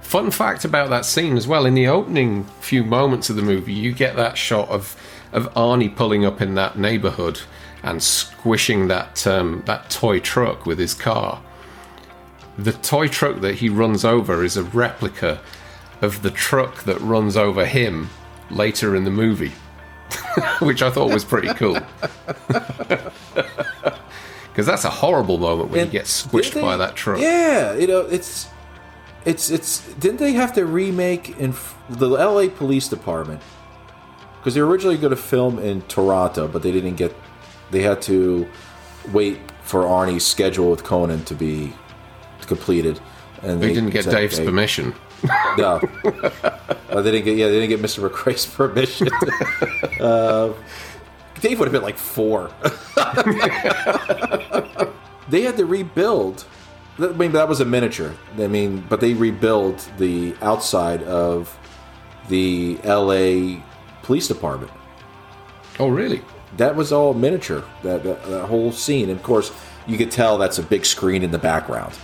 Speaker 2: Fun fact about that scene as well. In the opening few moments of the movie, you get that shot of of Arnie pulling up in that neighborhood and squishing that um, that toy truck with his car. The toy truck that he runs over is a replica of the truck that runs over him later in the movie, which I thought was pretty cool. Because that's a horrible moment when
Speaker 1: And
Speaker 2: you get squished
Speaker 1: didn't
Speaker 2: by that truck.
Speaker 1: Yeah, you know, it's it's it's didn't they have to remake in the LA Police Department because they were originally going to film in Toronto, but they didn't get they had to wait for Arnie's schedule with Conan to be completed and
Speaker 2: They didn't get
Speaker 1: said,
Speaker 2: Dave's permission.
Speaker 1: No, Uh, they didn't get. Yeah, they didn't get Mr. McRae's permission. uh, Dave would have been like four. they had to rebuild. I mean, that was a miniature. I mean, but they rebuilt the outside of the L.A. Police Department.
Speaker 2: Oh, really?
Speaker 1: That was all miniature. That, that that whole scene. And of course, you could tell that's a big screen in the background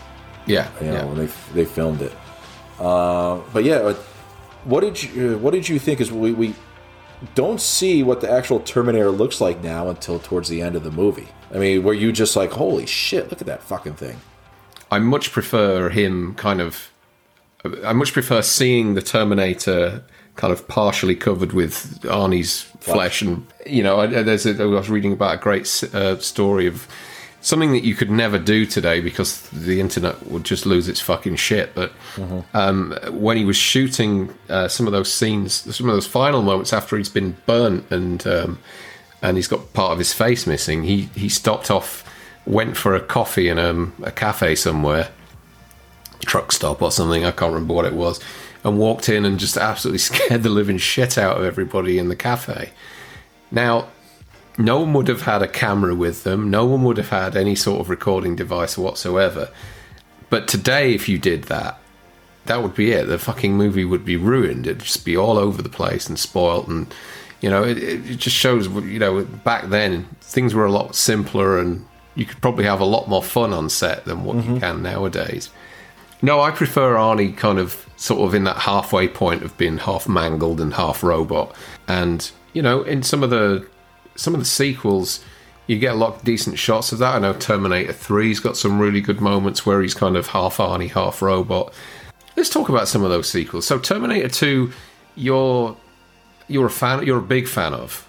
Speaker 2: Yeah.
Speaker 1: you know,
Speaker 2: yeah.
Speaker 1: when they they filmed it. Uh, but yeah, uh, what did you uh, what did you think? Is we we don't see what the actual Terminator looks like now until towards the end of the movie. I mean, were you just like, holy shit, look at that fucking thing?
Speaker 2: I much prefer him kind of. I much prefer seeing the Terminator kind of partially covered with Arnie's flesh, and you know, I, there's a, I was reading about a great uh, story of something that you could never do today because the internet would just lose its fucking shit. But um, when he was shooting uh, some of those scenes, some of those final moments after he's been burnt and um, and he's got part of his face missing, he he stopped off, went for a coffee in um, a cafe somewhere, truck stop or something. I can't remember what it was, and walked in and just absolutely scared the living shit out of everybody in the cafe. Now, no one would have had a camera with them. No one would have had any sort of recording device whatsoever. But today, if you did that, that would be it. The fucking movie would be ruined. It'd just be all over the place and spoilt. And you know, it, it just shows. You know, back then things were a lot simpler, and you could probably have a lot more fun on set than what you mm-hmm. can nowadays. No, I prefer Arnie kind of sort of in that halfway point of being half mangled and half robot. And you know, in some of the some of the sequels, you get a lot of decent shots of that. I know Terminator 3's got some really good moments where he's kind of half Arnie, half robot. Let's talk about some of those sequels. So Terminator 2, you're you're a fan you're a big fan of.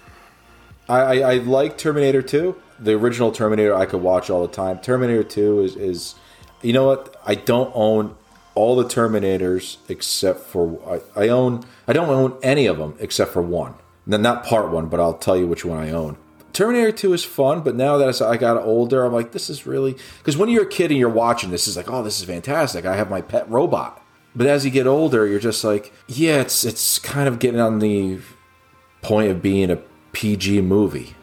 Speaker 1: I, I, I like Terminator 2. The original Terminator I could watch all the time. Terminator 2 is, is you know what? I don't own all the Terminators except for I, I own I don't own any of them except for one. No, not part one, but I'll tell you which one I own. Terminator 2 is fun, but now that I got older, I'm like, this is really because when you're a kid and you're watching this, is like, oh, this is fantastic. I have my pet robot. But as you get older, you're just like, yeah, it's it's kind of getting on the point of being a PG movie.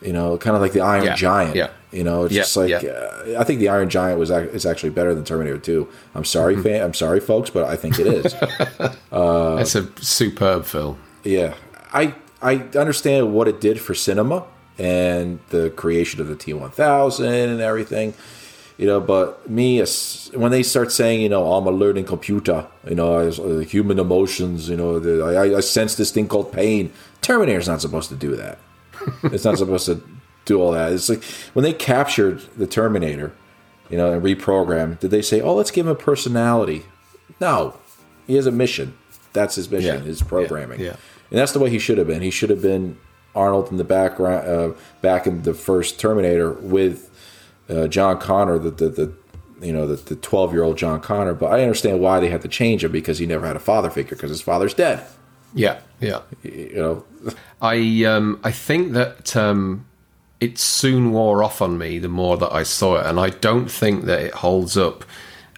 Speaker 1: You know, kind of like the Iron
Speaker 2: Yeah,
Speaker 1: Giant.
Speaker 2: yeah.
Speaker 1: You know, it's
Speaker 2: Yeah,
Speaker 1: just like
Speaker 2: yeah.
Speaker 1: uh, I think the Iron Giant was ac- is actually better than Terminator 2. I'm sorry,
Speaker 2: Mm-hmm.
Speaker 1: fan. I'm sorry, folks, but I think it is.
Speaker 2: it's a superb film.
Speaker 1: yeah, I I understand what it did for cinema and the creation of the T1000 and everything. You know, but me, when they start saying, you know, I'm a learning computer, you know, uh, human emotions, you know, the, I, I sense this thing called pain. Terminator's not supposed to do that. it's not supposed to do all that. It's like when they captured the Terminator, you know, and reprogrammed, did they say, oh, let's give him a personality? No, he has a mission. That's his mission,
Speaker 2: Yeah.
Speaker 1: his programming.
Speaker 2: Yeah. Yeah.
Speaker 1: And that's the way he should have been. He should have been Arnold in the background, uh, back in the first Terminator with uh, John Connor, the, the, the you know the the twelve year old John Connor. But I understand why they had to change him because he never had a father figure because his father's dead.
Speaker 2: Yeah, yeah.
Speaker 1: You know,
Speaker 2: I um, I think that um, it soon wore off on me the more that I saw it, and I don't think that it holds up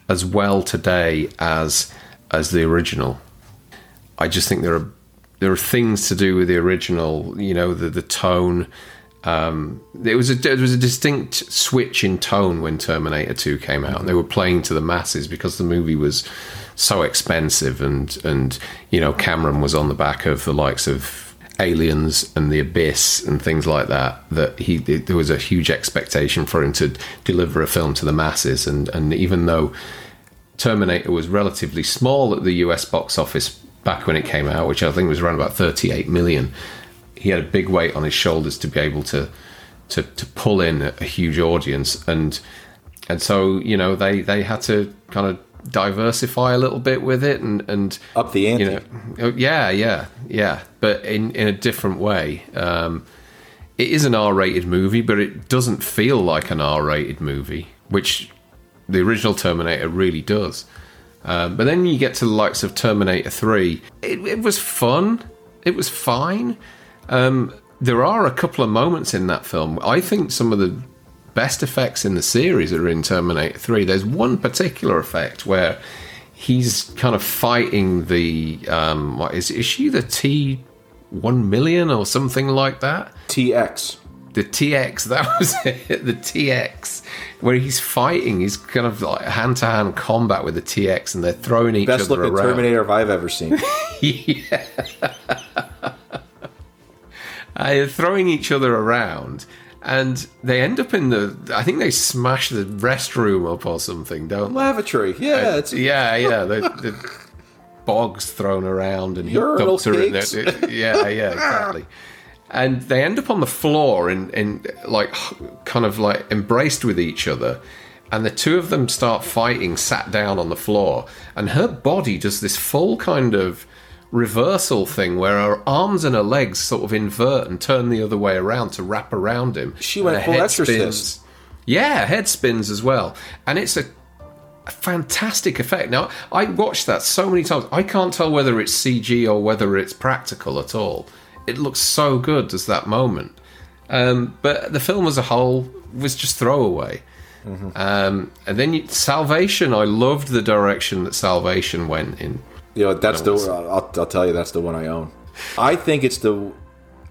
Speaker 2: as well today as as the original. I just think there are there are things to do with the original. You know, the the tone. Um, was a there was a distinct switch in tone when Terminator Two came out. And they were playing to the masses because the movie was so expensive, and and you know Cameron was on the back of the likes of Aliens and The Abyss and things like that. That he there was a huge expectation for him to deliver a film to the masses, and and even though Terminator was relatively small at the US box office back when it came out, which I think was around about 38 million. He had a big weight on his shoulders to be able to to, to pull in a huge audience, and and so you know they they had to kind of diversify a little bit with it, and and
Speaker 1: Up the ante.
Speaker 2: You know, oh, yeah, yeah, yeah, but in in a different way. Um, it is an R-rated movie, but it doesn't feel like an R-rated movie, which the original Terminator really does. Um, but then you get to the likes of Terminator 3. It, it was fun. It was fine. Um, there are a couple of moments in that film. I think some of the best effects in the series are in Terminator 3. There's one particular effect where he's kind of fighting the. Um, what is, is she the T 1 million or something like that?
Speaker 1: TX.
Speaker 2: the TX, that was it, the TX, where he's fighting, he's kind of like hand to hand combat with the TX and they're throwing each
Speaker 1: Best
Speaker 2: other
Speaker 1: looking. Terminator I've ever seen.
Speaker 2: yeah. Uh, they're throwing each other around and they end up in the, I think they smash the restroom up or something, don't they?
Speaker 1: Lavatory. Yeah, it's
Speaker 2: Yeah, yeah. The, the bogs thrown around and he
Speaker 1: Urinal
Speaker 2: dumps her in there. Yeah, yeah, exactly. And they end up on the floor and, and like kind of like embraced with each other. And the two of them start fighting, sat down on the floor. And her body does this full kind of reversal thing where her arms and her legs sort of invert and turn the other way around to wrap around him.
Speaker 1: She went full exorcist.
Speaker 2: Yeah, head spins as well. And it's a, fantastic effect. Now, I watched that so many times. I can't tell whether it's CG or whether it's practical at all. It looks so good as that moment. Um, but the film as a whole was just throwaway. Um, and then you, Salvation, I loved the direction that Salvation went in.
Speaker 1: You know, that's the. I'll, I'll tell you, that's the one I own. I think it's the.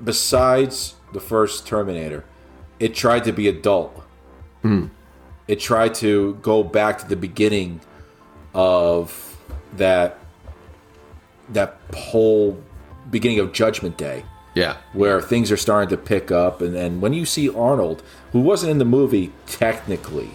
Speaker 1: Besides the first Terminator, it tried to be adult. Hmm. It tried to go back to the beginning of that. That whole beginning of Judgment Day,
Speaker 2: Yeah.
Speaker 1: where things are starting to pick up, and, and when you see Arnold, who wasn't in the movie technically,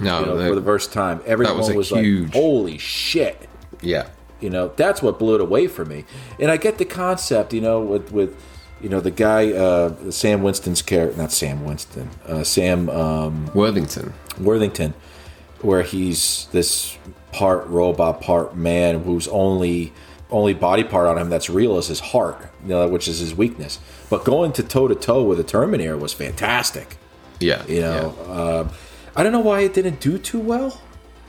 Speaker 2: No,
Speaker 1: you know,
Speaker 2: the-
Speaker 1: for the first time, everyone
Speaker 2: was
Speaker 1: was,
Speaker 2: a
Speaker 1: like,
Speaker 2: huge-
Speaker 1: "Holy shit!"
Speaker 2: yeah.
Speaker 1: You know, that's what blew it away for me. And I get the concept, you know, with with you know the guy uh, Sam Winston's character, not Sam Winston, uh, Sam um,
Speaker 2: Worthington.
Speaker 1: Worthington, where he's this part robot, part man, whose only only body part on him that's real is his heart, you know, which is his weakness. But going to toe to toe with a Terminator was fantastic.
Speaker 2: Yeah.
Speaker 1: You know, um, I don't know why it didn't do too well.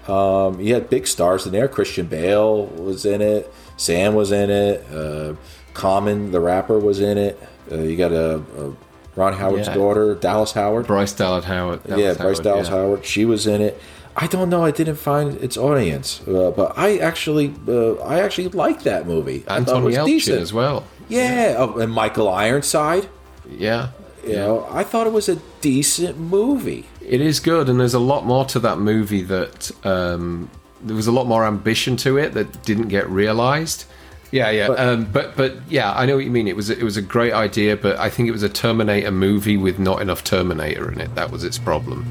Speaker 1: Um, you had big stars in there. Christian Bale was in it. Sam was in it. Uh, Common, the rapper, was in it. Uh, you got a, a Ron Howard's
Speaker 2: Yeah.
Speaker 1: daughter, Dallas Howard.
Speaker 2: Bryce Dallas Howard. Dallas
Speaker 1: yeah, Bryce
Speaker 2: Howard,
Speaker 1: Dallas
Speaker 2: yeah.
Speaker 1: Howard. She was in it. I don't know. I didn't find its audience, uh, but I actually, uh, I actually liked that movie. I thought it
Speaker 2: Anthony
Speaker 1: was
Speaker 2: Yelchin
Speaker 1: decent.
Speaker 2: as well.
Speaker 1: Yeah, oh, and Michael Ironside.
Speaker 2: Yeah.
Speaker 1: You know, I thought it was a decent movie.
Speaker 2: It is good, and there's a lot more to that movie that um, there was a lot more ambition to it that didn't get realized. Yeah, yeah,
Speaker 1: But-
Speaker 2: um, but but yeah, I know what you mean. It was it was a great idea, but I think it was a Terminator movie with not enough Terminator in it. That was its problem.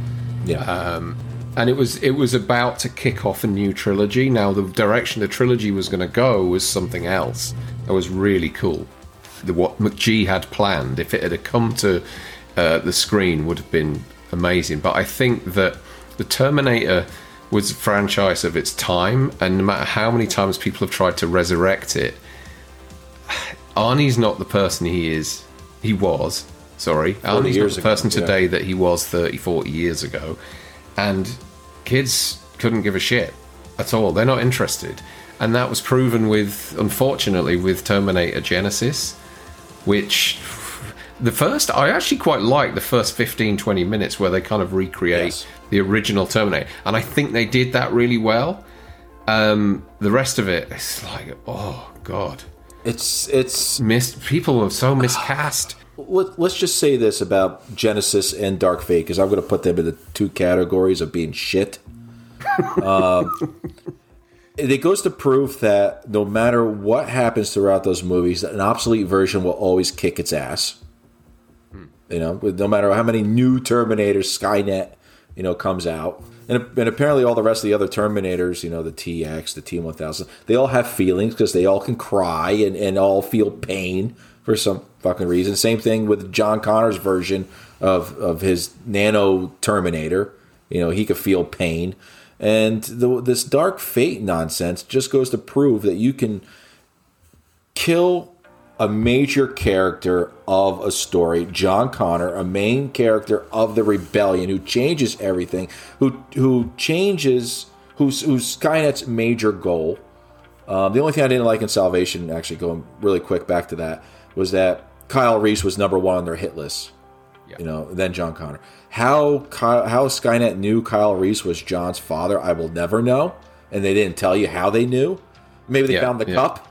Speaker 1: Yeah.
Speaker 2: Um, and it was it was about to kick off a new trilogy. Now the direction the trilogy was going to go was something else. That was really cool. The, what McG had planned, if it had come to uh, the screen, would have been amazing. But I think that the Terminator was a franchise of its time, and no matter how many times people have tried to resurrect it, Arnie's not the person he is. He was. Sorry. Arnie's not the
Speaker 1: ago,
Speaker 2: person
Speaker 1: yeah.
Speaker 2: today that he was 30, 40 years ago. And kids couldn't give a shit at all. They're not interested. And that was proven with, unfortunately, with Terminator Genisys, which the first, I actually quite like the first 15, 20 minutes where they kind of recreate
Speaker 1: Yes.
Speaker 2: the original Terminator. And I think they did that really well. Um, the rest of it, it's like, oh, God.
Speaker 1: It's it's
Speaker 2: missed people are so miscast.
Speaker 1: let, let's just say this about Genisys and Dark Fate because I'm going to put them in the two categories of being shit. um, it goes to prove that no matter what happens throughout those movies, an obsolete version will always kick its ass. You know, no matter how many new Terminators, Skynet, you know, comes out, and, and apparently all the rest of the other Terminators, you know, the TX, the T1000, they all have feelings because they all can cry and, and all feel pain for some fucking reason. Same thing with John Connor's version of of his Nano Terminator. You know, he could feel pain, and the, this Dark Fate nonsense just goes to prove that you can kill a major character of a story, John Connor, a main character of the rebellion who changes everything, who who changes who's who's Skynet's major goal. Um, the only thing I didn't like in Salvation, actually going really quick back to that, was that Kyle Reese was number one on their hit list. You know, then John Connor. How Ky- how Skynet knew Kyle Reese was John's father, I will never know, and they didn't tell you how they knew. Maybe they
Speaker 2: Yeah,
Speaker 1: found the
Speaker 2: yeah.
Speaker 1: cup.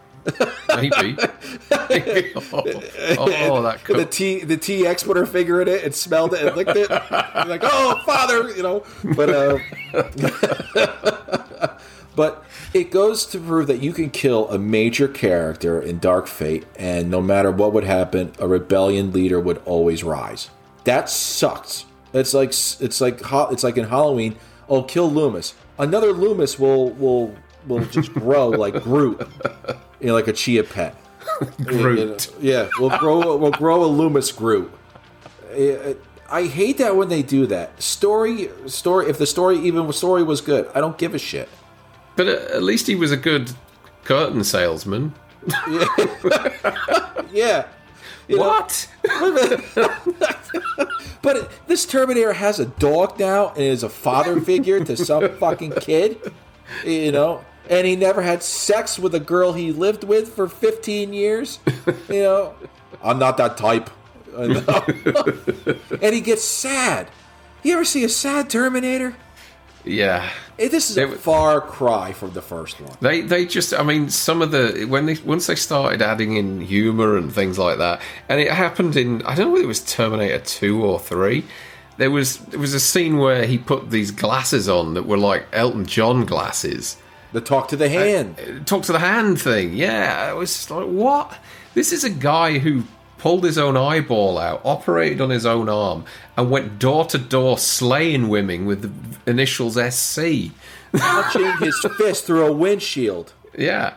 Speaker 2: Maybe. oh, oh, that
Speaker 1: the
Speaker 2: could.
Speaker 1: T the T exporter figure in it and smelled it and licked it. You're like, oh, father, you know. But uh, but it goes to prove that you can kill a major character in Dark Fate, and no matter what would happen, a rebellion leader would always rise. That sucks. It's like it's like it's like in Halloween. Oh, kill Loomis. Another Loomis will will will just grow like Groot, you know, like a chia pet.
Speaker 2: Groot.
Speaker 1: Yeah, we'll grow we'll grow a Loomis Groot. I hate that when they do that. Story story if the story even story was good, I don't give a shit.
Speaker 2: But at least he was a good curtain salesman.
Speaker 1: Yeah. You
Speaker 2: What?
Speaker 1: but this Terminator has a dog now and is a father figure to some fucking kid. You know, and he never had sex with a girl he lived with for 15 years. You know, I'm not that type. And he gets sad. You ever see a sad Terminator?
Speaker 2: Yeah.
Speaker 1: This is
Speaker 2: They
Speaker 1: a
Speaker 2: w-
Speaker 1: far cry from the first one.
Speaker 2: They they just I mean some of the when they once they started adding in humor and things like that and it happened in I don't know whether it was Terminator 2 or 3 there was there was a scene where he put these glasses on that were like Elton John glasses
Speaker 1: The talk to the uh, hand.
Speaker 2: talk to the hand thing yeah it was just like what this is a guy who pulled his own eyeball out operated on his own arm and went door to door slaying women with the initials SC
Speaker 1: Punching his fist through a windshield.
Speaker 2: yeah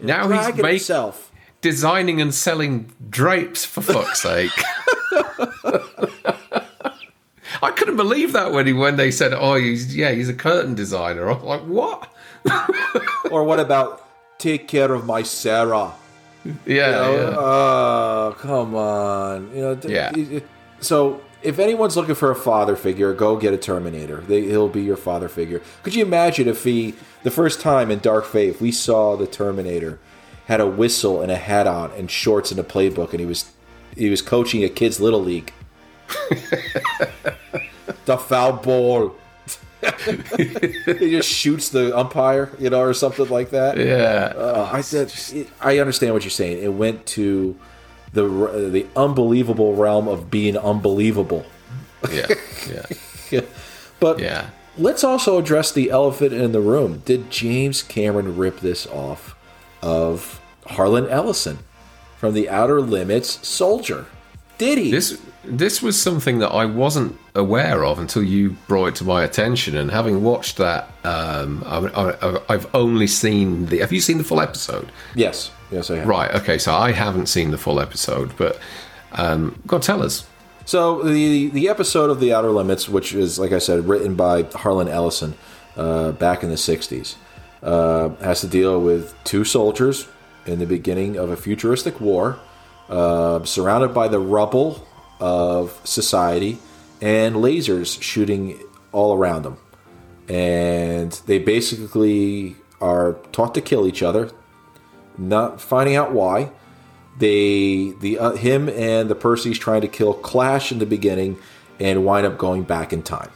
Speaker 2: now he's making
Speaker 1: himself.
Speaker 2: designing and selling drapes for fuck's sake. I couldn't believe that when he when they said, "Oh, he's yeah, he's a curtain designer." I'm like, "What?"
Speaker 1: Or what about take care of my Sarah?
Speaker 2: Yeah,
Speaker 1: Oh,
Speaker 2: yeah.
Speaker 1: oh, come on. You know,
Speaker 2: Yeah.
Speaker 1: So, if anyone's looking for a father figure, go get a Terminator. They, he'll be your father figure. Could you imagine if he, the first time in Dark Fate, we saw the Terminator had a whistle and a hat on and shorts and a playbook, and he was he was coaching a kids' little league. the foul ball. he just shoots the umpire, you know, or something like that.
Speaker 2: yeah.
Speaker 1: Uh, I said, I understand what you're saying. It went to the the unbelievable realm of being unbelievable.
Speaker 2: yeah, yeah,
Speaker 1: But
Speaker 2: yeah.
Speaker 1: let's also address the elephant in the room. Did James Cameron rip this off of Harlan Ellison from the Outer Limits Soldier? Did he?
Speaker 2: This this was something that I wasn't aware of until you brought it to my attention. And having watched that, um, I, I, I've only seen the. Have you seen the full episode?
Speaker 1: yes, yes, I have.
Speaker 2: Right. Okay. So I haven't seen the full episode, but um, go on, tell us.
Speaker 1: So the the episode of the Outer Limits, which is like I said, written by Harlan Ellison uh, back in the '60s, uh, has to deal with two soldiers in the beginning of a futuristic war, uh, surrounded by the rubble of society and lasers shooting all around them, and they basically are taught to kill each other, not finding out why they the uh, him and the he's trying to kill clash in the beginning and wind up going back in time.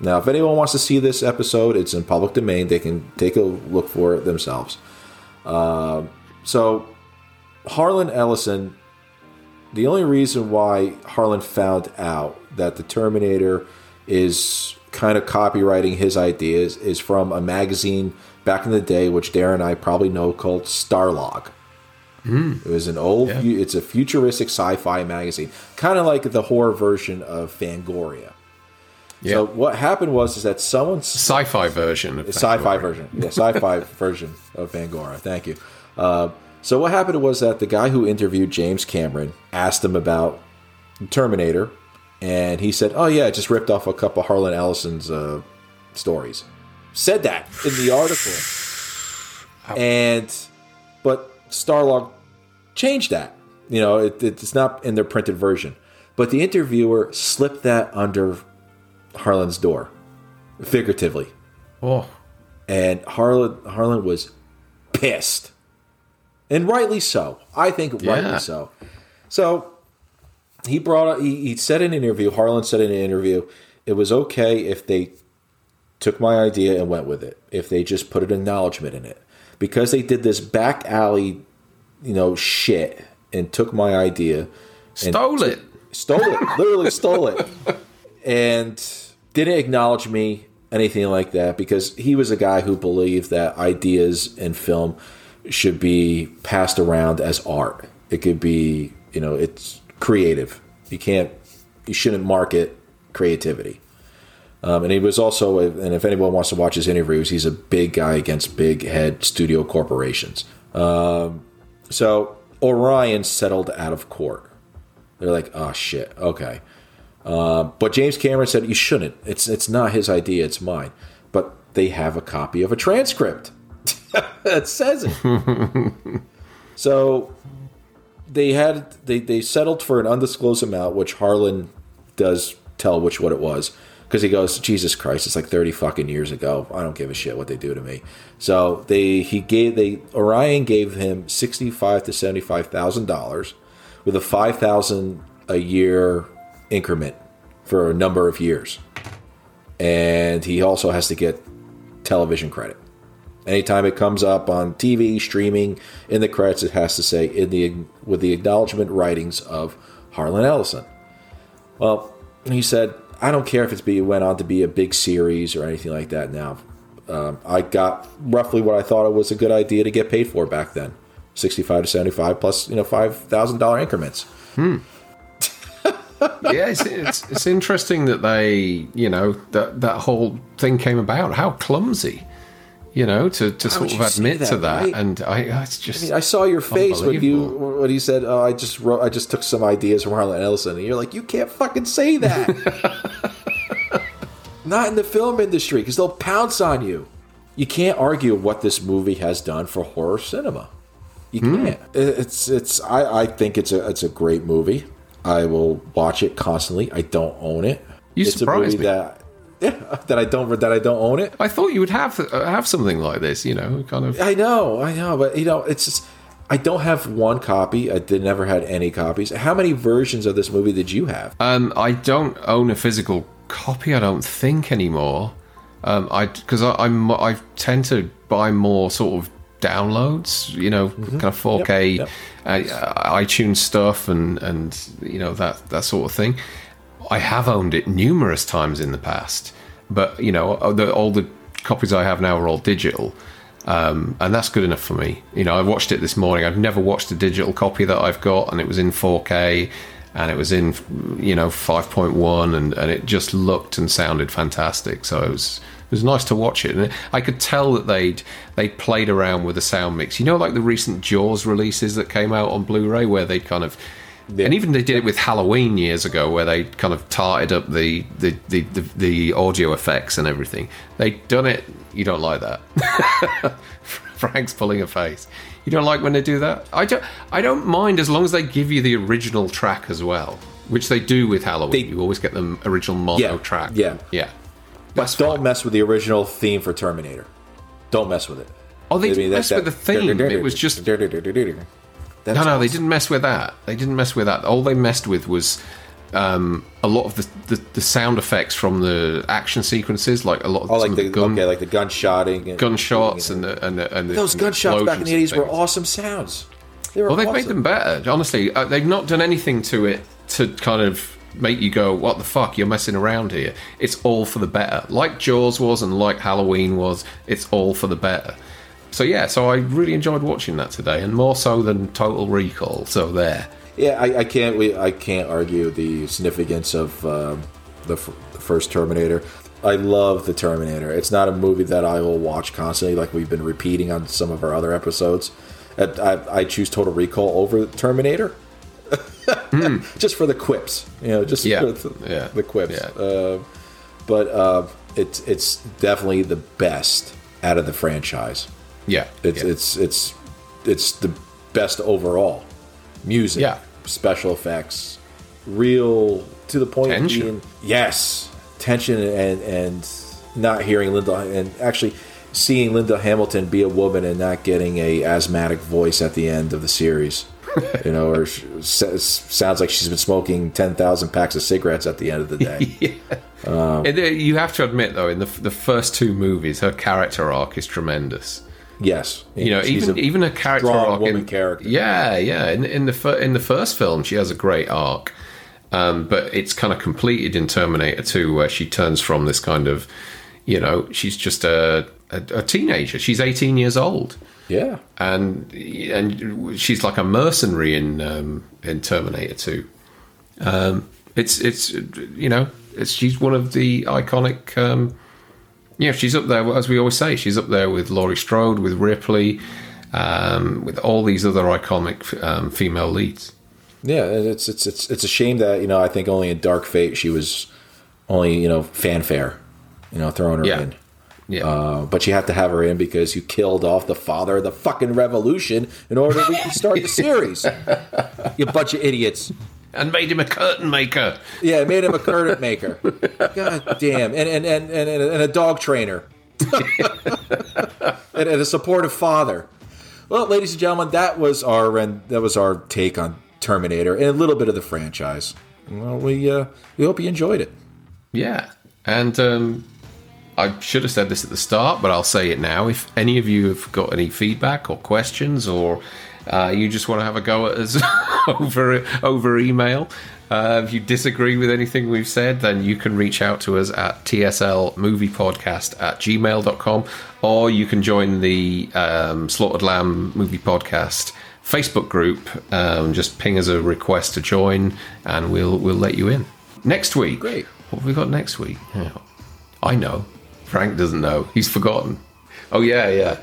Speaker 1: Now, if anyone wants to see this episode, it's in public domain. They can take a look for it themselves. Uh, so, Harlan Ellison, the only reason why Harlan found out that the Terminator is kind of copywriting his ideas is from a magazine back in the day, which Darren and I probably know called Starlog. It was an old.
Speaker 2: Yeah.
Speaker 1: It's a futuristic sci-fi magazine, kind of like the horror version of Fangoria.
Speaker 2: Yeah.
Speaker 1: So what happened was is that someone
Speaker 2: Sci-fi version of
Speaker 1: sci-fi
Speaker 2: Fangoria.
Speaker 1: version, yeah, sci-fi version of Fangoria. Thank you. Uh, so what happened was that the guy who interviewed James Cameron asked him about Terminator, and he said, "Oh yeah, I just ripped off a couple of Harlan Ellison's uh, stories." Said that in the article, and but Starlog changed that. You know, it, it's not in their printed version, but the interviewer slipped that under Harlan's door, figuratively.
Speaker 2: Oh,
Speaker 1: and Harlan Harlan was pissed, and rightly so. I think
Speaker 2: Yeah.
Speaker 1: rightly so. So he brought he, he said in an interview. Harlan said in an interview, it was okay if they took my idea and went with it. If they just put an acknowledgement in it, because they did this back alley, you know, shit and took my idea,
Speaker 2: stole it.
Speaker 1: stole it, literally stole it, and didn't acknowledge me anything like that because he was a guy who believed that ideas in film should be passed around as art. It could be, you know, it's creative. You can't, you shouldn't market creativity. Um, and he was also, and if anyone wants to watch his interviews, he's a big guy against big head studio corporations. Um, so Orion settled out of court. They're like, oh shit, okay. Uh, but James Cameron said you shouldn't. It's it's not his idea. It's mine. But they have a copy of a transcript that says it. So they had they they settled for an undisclosed amount, which Harlan does tell which what it was because he goes, Jesus Christ, it's like thirty fucking years ago. I don't give a shit what they do to me. So they he gave they Orion gave him sixty five to seventy five thousand dollars with a five thousand a year increment for a number of years, and he also has to get television credit. Anytime it comes up on TV streaming in the credits, it has to say in the with the acknowledgement writings of Harlan Ellison. Well, he said, I don't care if it's be went on to be a big series or anything like that. Now, um, I got roughly what I thought it was a good idea to get paid for back then, sixty-five to seventy-five plus, you know, five thousand dollar increments. Hmm.
Speaker 2: yeah, it's, it's it's interesting that they, you know, that that whole thing came about. How clumsy, you know, to, to sort of admit to
Speaker 1: that,
Speaker 2: that.
Speaker 1: right?
Speaker 2: And I, it's just,
Speaker 1: I mean, I saw your face when you when you said, "Oh, I just wrote, I just took some ideas from Harlan Ellison," and you're like, "You can't fucking say that." Not in the film industry, because they'll pounce on you. You can't argue what this movie has done for horror cinema. You
Speaker 2: Hmm.
Speaker 1: can't. It- It's it's. I, I think it's a it's a great movie. I will watch it constantly. I don't own it.
Speaker 2: You
Speaker 1: it's
Speaker 2: surprised
Speaker 1: a movie
Speaker 2: me.
Speaker 1: that yeah that I don't that I don't own it.
Speaker 2: I thought you would have uh, have something like this, you know, kind of.
Speaker 1: I know, I know, but you know, it's just I don't have one copy. I did never had any copies. How many versions of this movie did you have?
Speaker 2: Um, I don't own a physical copy. I don't think anymore. Um, I because I, I'm I tend to buy more sort of downloads. You know, kind of 4K
Speaker 1: yep.
Speaker 2: Uh, iTunes stuff and and you know that that sort of thing. I have owned it numerous times in the past, but you know, the, all the copies I have now are all digital. Um, and that's good enough for me. You know, I watched it this morning. I've never watched a digital copy that I've got, and it was in 4K, and it was in, you know, 5.1, and, and it just looked and sounded fantastic. So it was it was nice to watch it, and I could tell that they'd they played around with the sound mix. You know, like the recent Jaws releases that came out on Blu-ray, where they kind of and even they did it with Halloween years ago, where they kind of tarted up the the, the, the, the audio effects and everything. They'd done it. You don't like that. Frank's pulling a face. You don't like when they do that. I don't. I don't mind as long as they give you the original track as well, which they do with Halloween.
Speaker 1: They-
Speaker 2: you always get the original mono
Speaker 1: Yeah,
Speaker 2: track.
Speaker 1: yeah.
Speaker 2: yeah.
Speaker 1: But don't mess with the original theme for Terminator. Don't mess with it.
Speaker 2: Oh, they
Speaker 1: I mean,
Speaker 2: didn't
Speaker 1: that-
Speaker 2: mess with the theme. It was just
Speaker 1: That's
Speaker 2: no, no, they didn't mess with that. They didn't mess with that. All they messed with was um, a lot of the, the, the sound effects from the action sequences, like a lot of,
Speaker 1: Oh, like the,
Speaker 2: the gun,
Speaker 1: okay, like the gunshotting, and,
Speaker 2: gunshots and the and the, and the
Speaker 1: those
Speaker 2: and the
Speaker 1: gunshots back in the eighties were awesome sounds. They were
Speaker 2: Well, they've
Speaker 1: awesome.
Speaker 2: made them better. Honestly, uh, they've not done anything to it to kind of make you go, "What the fuck? You're messing around here." It's all for the better. Like Jaws was, and like Halloween was. It's all for the better. So yeah, so I really enjoyed watching that today, and more so than Total Recall. So there.
Speaker 1: Yeah, I, I can't. We, I can't argue the significance of um, the, f- the first Terminator. I love the Terminator. It's not a movie that I will watch constantly, like we've been repeating on some of our other episodes. I, I, I choose Total Recall over Terminator, just for the quips. You know, just.
Speaker 2: Yeah,
Speaker 1: for the,
Speaker 2: yeah,
Speaker 1: the quips.
Speaker 2: yeah.
Speaker 1: Uh, but uh, it's it's definitely the best out of the franchise.
Speaker 2: Yeah,
Speaker 1: It's
Speaker 2: yeah.
Speaker 1: it's it's it's the best overall. Music,
Speaker 2: Yeah.
Speaker 1: special effects, real to the point. of
Speaker 2: Tension.
Speaker 1: being- yes, tension and and not hearing Linda and actually seeing Linda Hamilton be a woman and not getting a asthmatic voice at the end of the series. you know, or sh- s- sounds like she's been smoking ten thousand packs of cigarettes at the end of the day.
Speaker 2: And, uh, you have to admit, though, in the the first two movies, her character arc is tremendous.
Speaker 1: Yes,
Speaker 2: You know, even
Speaker 1: a
Speaker 2: even a character arc
Speaker 1: woman
Speaker 2: in,
Speaker 1: character.
Speaker 2: Yeah, yeah. In, in the fir- in the first film, she has a great arc, um, but it's kind of completed in Terminator 2, where she turns from this kind of, you know, she's just a a, a teenager. She's eighteen years old,
Speaker 1: yeah.
Speaker 2: and and she's like a mercenary in um, in Terminator 2. Um, it's it's you know, it's she's one of the iconic. Um, yeah, she's up there, as we always say, she's up there with Laurie Strode, with Ripley, um, with all these other iconic um, female leads.
Speaker 1: Yeah, it's it's it's it's a shame that you know I think only in Dark Fate she was only you know fanfare, you know throwing her
Speaker 2: Yeah.
Speaker 1: in,
Speaker 2: Yeah.
Speaker 1: Uh, but you have to have her in because you killed off the father of the fucking revolution in order to start the series. you bunch of idiots.
Speaker 2: And made him a curtain maker.
Speaker 1: Yeah, made him a curtain maker. God damn. And and, and, and, and a dog trainer. and, and a supportive father. Well, ladies and gentlemen, that was our and that was our take on Terminator and a little bit of the franchise. Well, we uh, we hope you enjoyed it.
Speaker 2: Yeah. And um, I should have said this at the start, but I'll say it now. If any of you have got any feedback or questions, or uh, you just want to have a go at us over over email, uh, if you disagree with anything we've said, then you can reach out to us at tslmoviepodcast at gmail.com, or you can join the um, Slaughtered Lamb Movie Podcast Facebook group. Um, just ping us a request to join, and we'll we'll let you in. Next week,
Speaker 1: Great.
Speaker 2: what have we got next week? Yeah. I know. Frank doesn't know. He's forgotten. Oh yeah, yeah.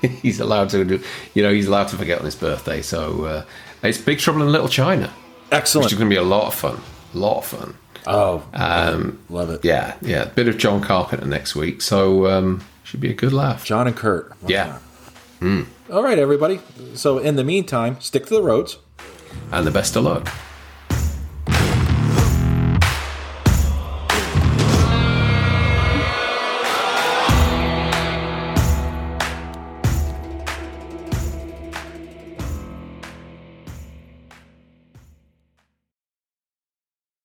Speaker 2: he's allowed to do. You know, he's allowed to forget on his birthday. So uh, it's Big Trouble in Little China,
Speaker 1: Excellent.
Speaker 2: which is going to be a lot of fun. A lot of fun.
Speaker 1: Oh, um, love it.
Speaker 2: Yeah, yeah. Bit of John Carpenter next week, so um, should be a good laugh.
Speaker 1: John and Kurt. Why
Speaker 2: Yeah.
Speaker 1: not? All right, everybody. So in the meantime, stick to the roads.
Speaker 2: And the best of luck.